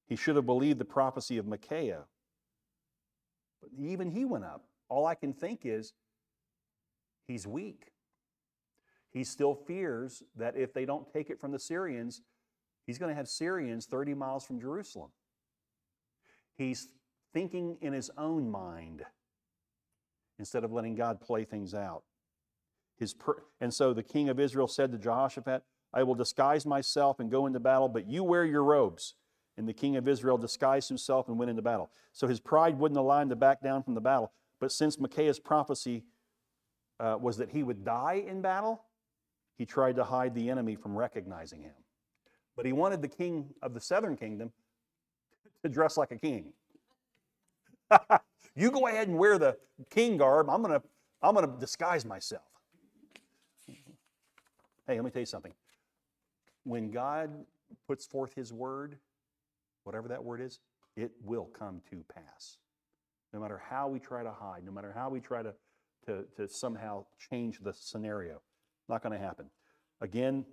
He should have believed the prophecy of Micaiah. But even he went up. All I can think is he's weak. He still fears that if they don't take it from the Syrians, he's going to have Syrians 30 miles from Jerusalem. He's thinking in his own mind instead of letting God play things out. His pr- and so the king of Israel said to Jehoshaphat, I will disguise myself and go into battle, but you wear your robes. And the king of Israel disguised himself and went into battle. So his pride wouldn't allow him to back down from the battle. But since Micaiah's prophecy uh, was that he would die in battle, he tried to hide the enemy from recognizing him. But he wanted the king of the southern kingdom to dress like a king. you go ahead and wear the king garb. I'm going to I'm going to disguise myself. Hey, let me tell you something. When God puts forth his word, whatever that word is, it will come to pass. No matter how we try to hide, no matter how we try to, to, to somehow change the scenario, not going to happen. Again,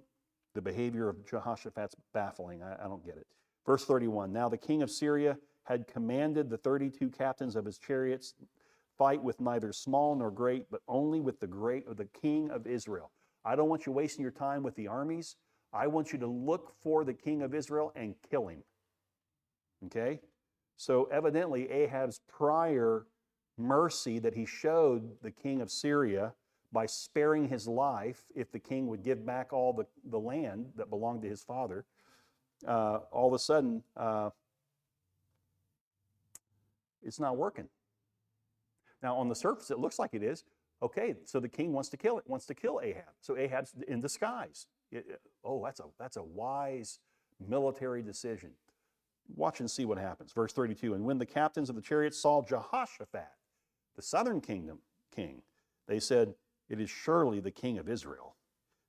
the behavior of Jehoshaphat's baffling. I, I don't get it. Verse 31 Now the king of Syria had commanded the 32 captains of his chariots fight with neither small nor great, but only with the great of the king of Israel. I don't want you wasting your time with the armies. I want you to look for the king of Israel and kill him. Okay? So evidently, Ahab's prior mercy that he showed the king of Syria by sparing his life if the king would give back all the, the land that belonged to his father, uh, all of a sudden, uh, it's not working. Now, on the surface, it looks like it is. Okay, so the king wants to kill it, wants to kill Ahab. So Ahab's in disguise. It, oh, that's a that's a wise military decision. Watch and see what happens. Verse 32 And when the captains of the chariots saw Jehoshaphat, the southern kingdom king, they said, It is surely the king of Israel.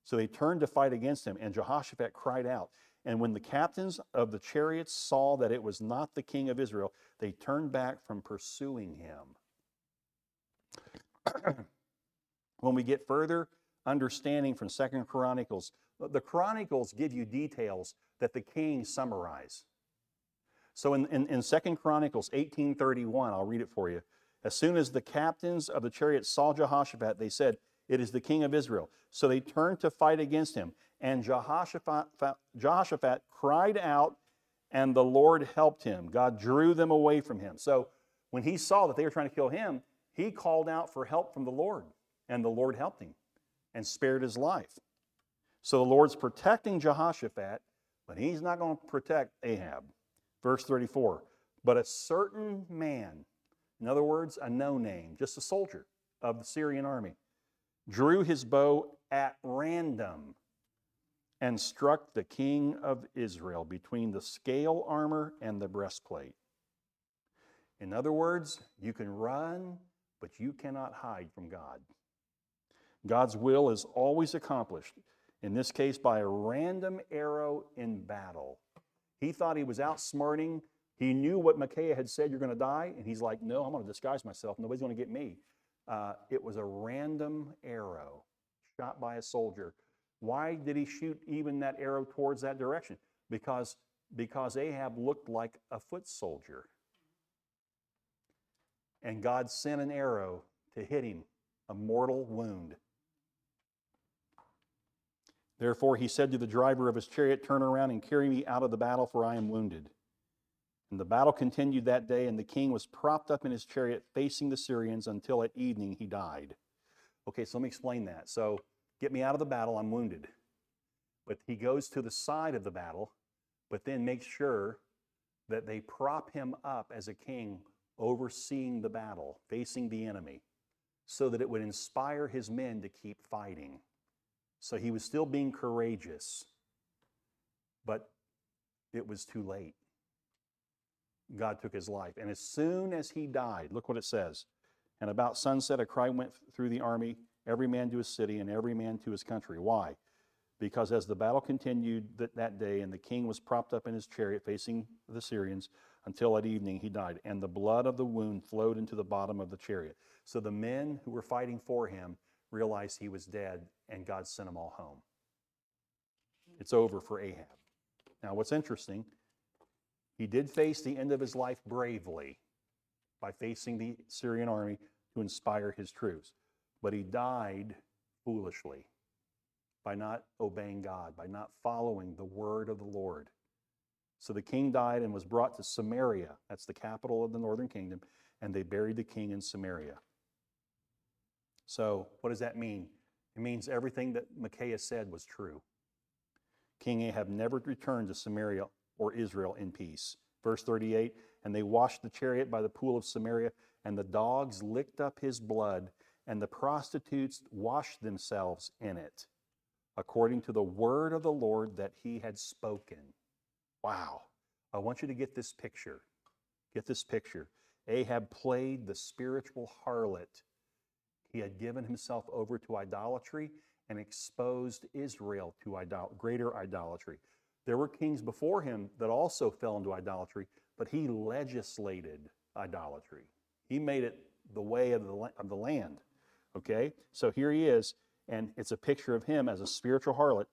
So they turned to fight against him, and Jehoshaphat cried out. And when the captains of the chariots saw that it was not the king of Israel, they turned back from pursuing him. when we get further understanding from Second Chronicles, the Chronicles give you details that the kings summarize. So in, in, in 2 Chronicles 18.31, I'll read it for you. As soon as the captains of the chariots saw Jehoshaphat, they said, It is the king of Israel. So they turned to fight against him. And Jehoshaphat, Jehoshaphat cried out, and the Lord helped him. God drew them away from him. So when he saw that they were trying to kill him, he called out for help from the Lord, and the Lord helped him and spared his life. So the Lord's protecting Jehoshaphat, but he's not going to protect Ahab. Verse 34 But a certain man, in other words, a no name, just a soldier of the Syrian army, drew his bow at random and struck the king of Israel between the scale armor and the breastplate. In other words, you can run, but you cannot hide from God. God's will is always accomplished, in this case by a random arrow in battle. He thought he was outsmarting. He knew what Micaiah had said, you're going to die. And he's like, no, I'm going to disguise myself. Nobody's going to get me. Uh, it was a random arrow shot by a soldier. Why did he shoot even that arrow towards that direction? Because, because Ahab looked like a foot soldier. And God sent an arrow to hit him, a mortal wound. Therefore, he said to the driver of his chariot, Turn around and carry me out of the battle, for I am wounded. And the battle continued that day, and the king was propped up in his chariot facing the Syrians until at evening he died. Okay, so let me explain that. So, get me out of the battle, I'm wounded. But he goes to the side of the battle, but then makes sure that they prop him up as a king overseeing the battle, facing the enemy. so that it would inspire his men to keep fighting. So he was still being courageous, but it was too late. God took his life. And as soon as he died, look what it says. And about sunset, a cry went through the army, every man to his city and every man to his country. Why? Because as the battle continued that, day, and the king was propped up in his chariot facing the Syrians, until at evening he died. And the blood of the wound flowed into the bottom of the chariot. So the men who were fighting for him realized he was dead, and God sent them all home. It's hmm. over for Ahab. Now, what's interesting, he did face the end of his life bravely by facing the Syrian army to inspire his troops, but he died foolishly by not obeying God, by not following the word of the Lord. So the king died and was brought to Samaria. That's the capital of the northern kingdom. And they buried the king in Samaria. So, what does that mean? It means everything that Micaiah said was true. King Ahab never returned to Samaria or Israel in peace. Verse 38 And they washed the chariot by the pool of Samaria, and the dogs licked up his blood, and the prostitutes washed themselves in it, according to the word of the Lord that he had spoken. Wow. I want you to get this picture. Get this picture. Ahab played the spiritual harlot. He had given himself over to idolatry and exposed Israel to idol- greater idolatry. There were kings before him that also fell into idolatry, but he legislated idolatry. He made it the way of the, of the land. Okay? So here he is, and it's a picture of him as a spiritual harlot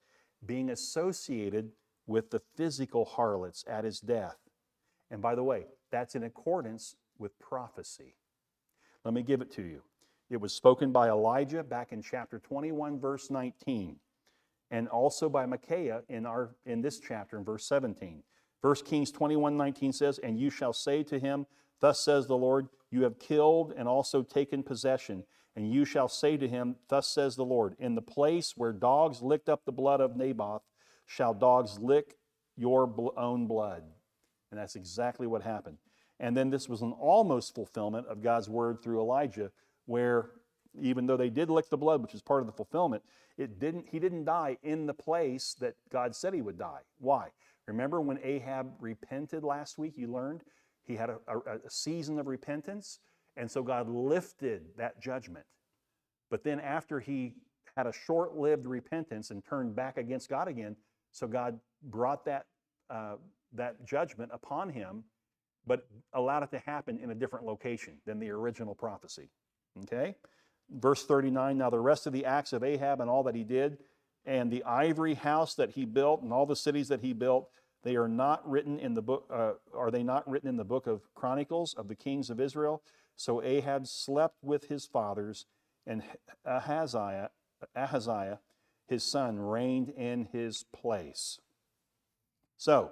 being associated with the physical harlots at his death. And by the way, that's in accordance with prophecy. Let me give it to you. It was spoken by Elijah back in chapter 21, verse 19, and also by Micaiah in, our, in this chapter in verse 17. 1 Kings 21, 19 says, And you shall say to him, Thus says the Lord, You have killed and also taken possession. And you shall say to him, Thus says the Lord, In the place where dogs licked up the blood of Naboth, shall dogs lick your own blood. And that's exactly what happened. And then this was an almost fulfillment of God's word through Elijah, where even though they did lick the blood, which is part of the fulfillment, it didn't, he didn't die in the place that God said he would die. Why? Remember when Ahab repented last week? You learned he had a, a, a season of repentance, and so God lifted that judgment. But then after he had a short lived repentance and turned back against God again, so God brought that, uh, that judgment upon him, but allowed it to happen in a different location than the original prophecy. Okay? Verse 39 Now the rest of the acts of Ahab and all that he did, and the ivory house that he built, and all the cities that he built, they are not written in the book. Uh, are they not written in the book of Chronicles of the kings of Israel? So Ahab slept with his fathers, and Ahaziah, Ahaziah his son reigned in his place. So,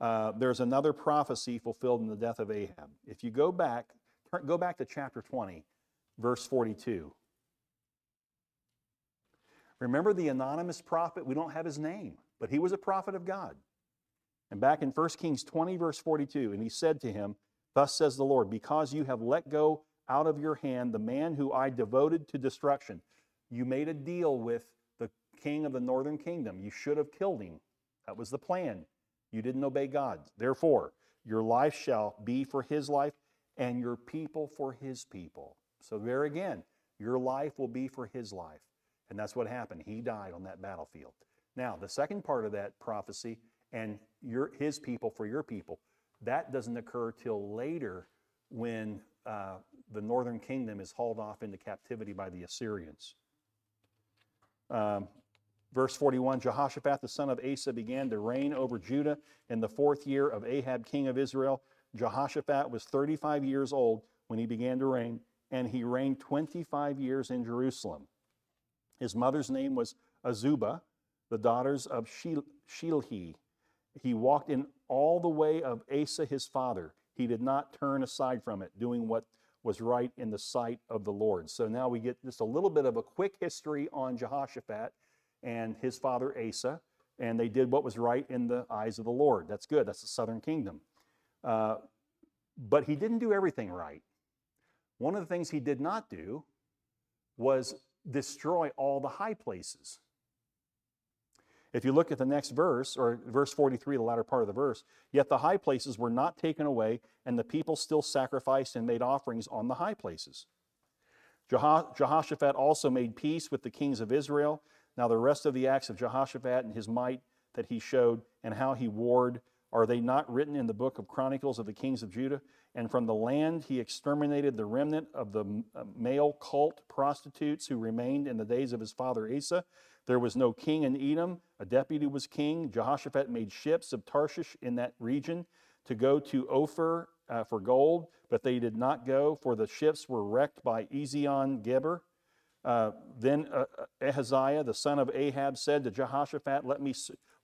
uh, there's another prophecy fulfilled in the death of Ahab. If you go back, go back to chapter 20, verse 42. Remember the anonymous prophet? We don't have his name, but he was a prophet of God. And back in 1 Kings 20, verse 42, and he said to him, Thus says the Lord, because you have let go out of your hand the man who I devoted to destruction. You made a deal with the king of the northern kingdom. You should have killed him. That was the plan. You didn't obey God. Therefore, your life shall be for his life and your people for his people. So, there again, your life will be for his life. And that's what happened. He died on that battlefield. Now, the second part of that prophecy, and your, his people for your people, that doesn't occur till later when uh, the northern kingdom is hauled off into captivity by the Assyrians. Um, Verse 41 Jehoshaphat the son of Asa began to reign over Judah in the fourth year of Ahab, king of Israel. Jehoshaphat was 35 years old when he began to reign, and he reigned 25 years in Jerusalem. His mother's name was Azubah, the daughters of Shilhi. He walked in all the way of Asa his father. He did not turn aside from it, doing what was right in the sight of the Lord. So now we get just a little bit of a quick history on Jehoshaphat and his father Asa, and they did what was right in the eyes of the Lord. That's good. That's the southern kingdom. Uh, but he didn't do everything right. One of the things he did not do was destroy all the high places. If you look at the next verse, or verse 43, the latter part of the verse, yet the high places were not taken away, and the people still sacrificed and made offerings on the high places. Jehoshaphat also made peace with the kings of Israel. Now, the rest of the acts of Jehoshaphat and his might that he showed, and how he warred, are they not written in the book of Chronicles of the kings of Judah? And from the land he exterminated the remnant of the uh, male cult prostitutes who remained in the days of his father Asa. There was no king in Edom, a deputy was king. Jehoshaphat made ships of Tarshish in that region to go to Ophir uh, for gold, but they did not go, for the ships were wrecked by Ezion Geber. Uh, then uh, uh Ahaziah, the son of Ahab, said to Jehoshaphat, let, me,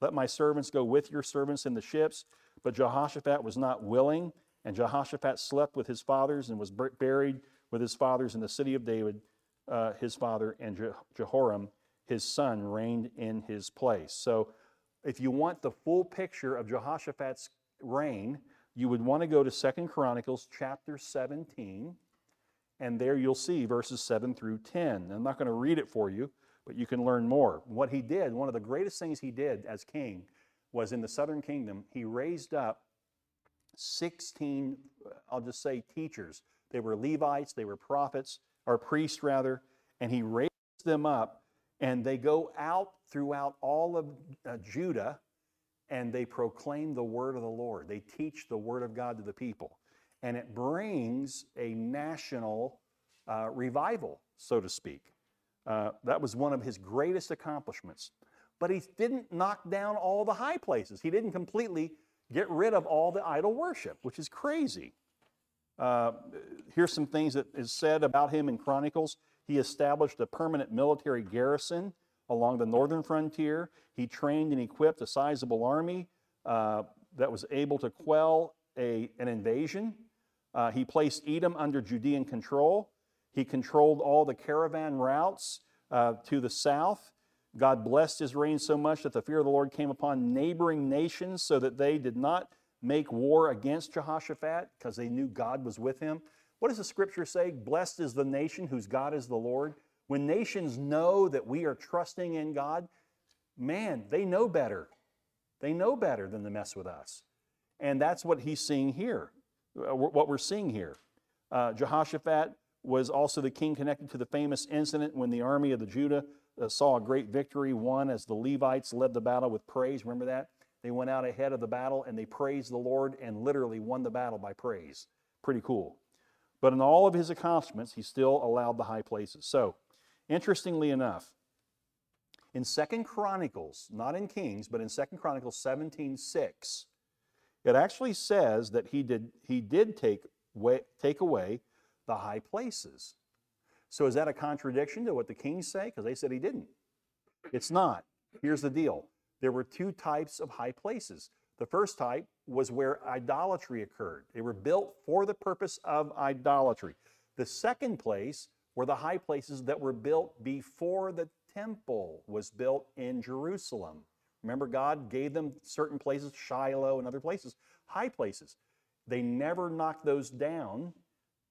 let my servants go with your servants in the ships. But Jehoshaphat was not willing, and Jehoshaphat slept with his fathers and was buried with his fathers in the city of David, uh, his father, and Je- Jehoram, his son, reigned in his place. So, if you want the full picture of Jehoshaphat's reign, you would want to go to Second Chronicles chapter 17, and there you'll see verses 7 through 10. I'm not going to read it for you, but you can learn more. What he did, one of the greatest things he did as king, was in the southern kingdom, he raised up 16, I'll just say, teachers. They were Levites, they were prophets, or priests rather, and he raised them up, and they go out throughout all of uh, Judah and they proclaim the word of the Lord. They teach the word of God to the people. And it brings a national uh, revival, so to speak. Uh, that was one of his greatest accomplishments. But he didn't knock down all the high places. He didn't completely get rid of all the idol worship, which is crazy. Uh, here's some things that is said about him in Chronicles. He established a permanent military garrison along the northern frontier. He trained and equipped a sizable army uh, that was able to quell a, an invasion. Uh, he placed Edom under Judean control. He controlled all the caravan routes uh, to the south. God blessed his reign so much that the fear of the Lord came upon neighboring nations so that they did not make war against Jehoshaphat because they knew God was with him. What does the scripture say? Blessed is the nation whose God is the Lord. When nations know that we are trusting in God, man, they know better. They know better than to mess with us. And that's what he's seeing here, uh, what we're seeing here. Uh, Jehoshaphat was also the king connected to the famous incident when the army of the Judah Uh, saw a great victory won as the Levites led the battle with praise. Remember that? They went out ahead of the battle and they praised the Lord and literally won the battle by praise. Pretty cool. But in all of his accomplishments, he still allowed the high places. So, Interestingly enough, in Second Chronicles, not in Kings, but in Second Chronicles 17 6, it actually says that he did, he did take, take away the high places. So is that a contradiction to what the kings say? Because they said he didn't. It's not. Here's the deal there were two types of high places. The first type was where idolatry occurred, they were built for the purpose of idolatry. The second place were the high places that were built before the temple was built in Jerusalem. Remember, God gave them certain places, Shiloh and other places, high places. They never knocked those down,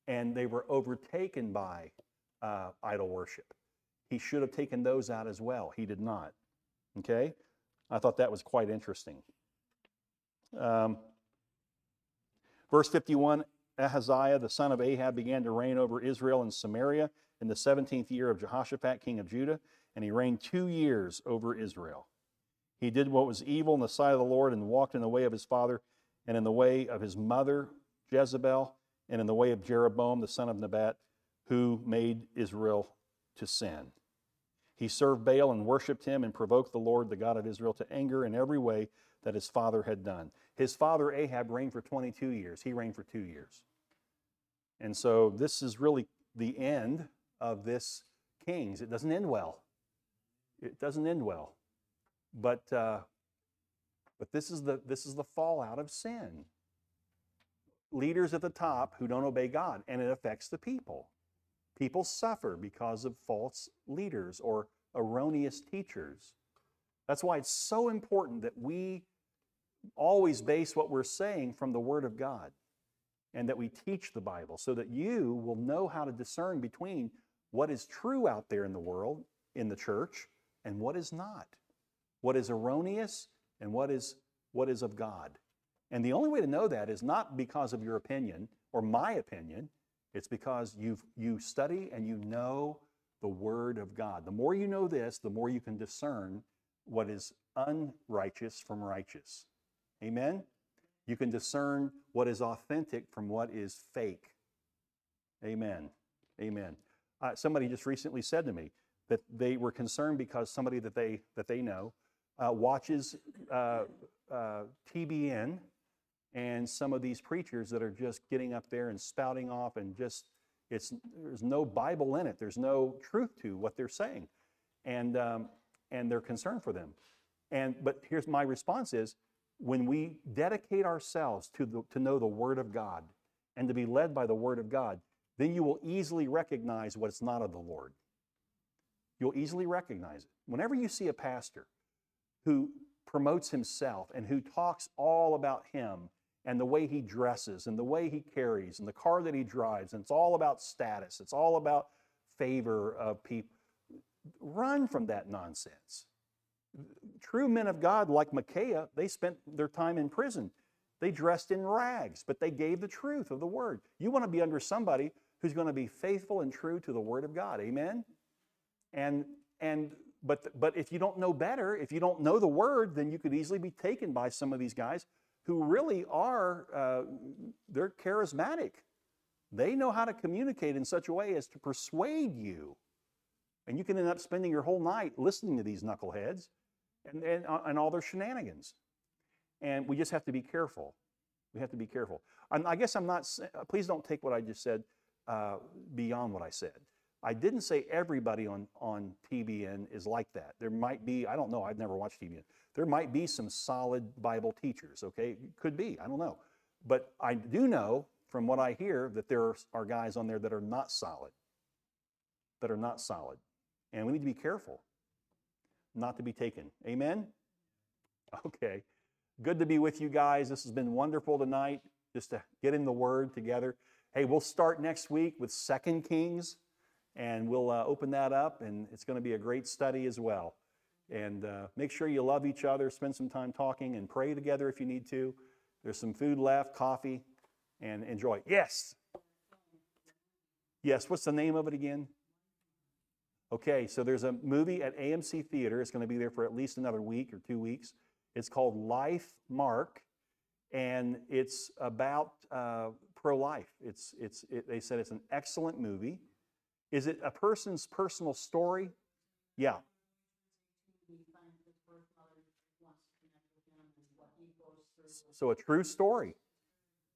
and they were overtaken by uh, idol worship. He should have taken those out as well. He did not. Okay? I thought that was quite interesting. Um, verse 51 Ahaziah, the son of Ahab, began to reign over Israel and Samaria in the 17th year of Jehoshaphat, king of Judah, and he reigned two years over Israel. He did what was evil in the sight of the Lord and walked in the way of his father and in the way of his mother Jezebel and in the way of Jeroboam, the son of Nebat, who made Israel to sin. He served Baal and worshiped him and provoked the Lord, the God of Israel, to anger in every way that his father had done. His father Ahab reigned for 22 years. He reigned for two years. And so this is really the end of this Kings. It doesn't end well. It doesn't end well. But, uh, but this, is the, this is the fallout of sin. Leaders at the top who don't obey God, and it affects the people. People suffer because of false leaders or erroneous teachers. That's why it's so important that we always base what we're saying from the Word of God and that we teach the Bible so that you will know how to discern between what is true out there in the world, in the church, and what is not. What is erroneous and what is what is of God. And the only way to know that is not because of your opinion or my opinion. It's because you you study and you know the Word of God. The more you know this, the more you can discern what is unrighteous from righteous. Amen? You can discern what is authentic from what is fake. Amen. Amen. Uh, somebody just recently said to me that they were concerned because somebody that they that they know uh, watches uh, uh TBN and some of these preachers that are just getting up there and spouting off and just it's there's no Bible in it. There's no truth to what they're saying, and um, and they're concerned for them. And but here's my response is when we dedicate ourselves to the, to know the Word of God and to be led by the Word of God, then you will easily recognize what's not of the Lord. You'll easily recognize it. Whenever you see a pastor who promotes himself and who talks all about him and the way he dresses and the way he carries and the car that he drives, and it's all about status, it's all about favor of people, run from that nonsense. True men of God, like Micaiah, they spent their time in prison. They dressed in rags, but they gave the truth of the word. You want to be under somebody who's going to be faithful and true to the word of God. Amen? And and but but if you don't know better, if you don't know the word, then you could easily be taken by some of these guys who really are uh, they're charismatic. They know how to communicate in such a way as to persuade you. And you can end up spending your whole night listening to these knuckleheads and, and, uh, and all their shenanigans. And we just have to be careful. We have to be careful. I'm, i guess I'm not, please don't take what I just said uh, beyond what I said. I didn't say everybody on, on TBN is like that. There might be, I don't know, I've never watched TBN. There might be some solid Bible teachers, okay? Could be, I don't know. But I do know from what I hear that there are guys on there that are not solid, that are not solid. And we need to be careful not to be taken. Amen? Okay. Good to be with you guys. This has been wonderful tonight just to get in the Word together. Hey, we'll start next week with Second Kings and we'll uh, open that up, and it's going to be a great study as well. And uh, make sure you love each other, spend some time talking, and pray together if you need to. There's some food left, coffee, and enjoy. Yes. Yes, what's the name of it again? Okay, so there's a movie at AMC Theater. It's going to be there for at least another week or two weeks. It's called Life Mark, and it's about uh, pro life. It's, it's, it, they said it's an excellent movie. Is it a person's personal story? Yeah. So a true story.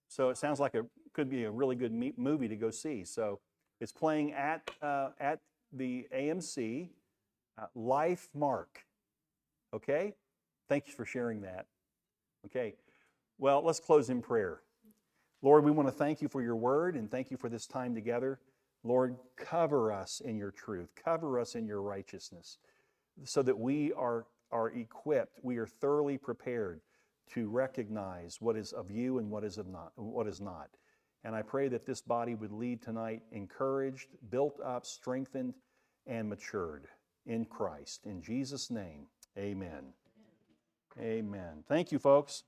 So it sounds like it could be a really good movie to go see. So it's playing at uh, at the AMC uh, Lifemark. Okay? Thank you for sharing that. Okay. Well, let's close in prayer. Lord, we want to thank you for your word and thank you for this time together. Lord, cover us in your truth, cover us in your righteousness, so that we are, are equipped, we are thoroughly prepared to recognize what is of you and what is, of not, what is not. And I pray that this body would lead tonight encouraged, built up, strengthened, and matured in Christ. In Jesus' name, amen. Amen. Thank you, folks.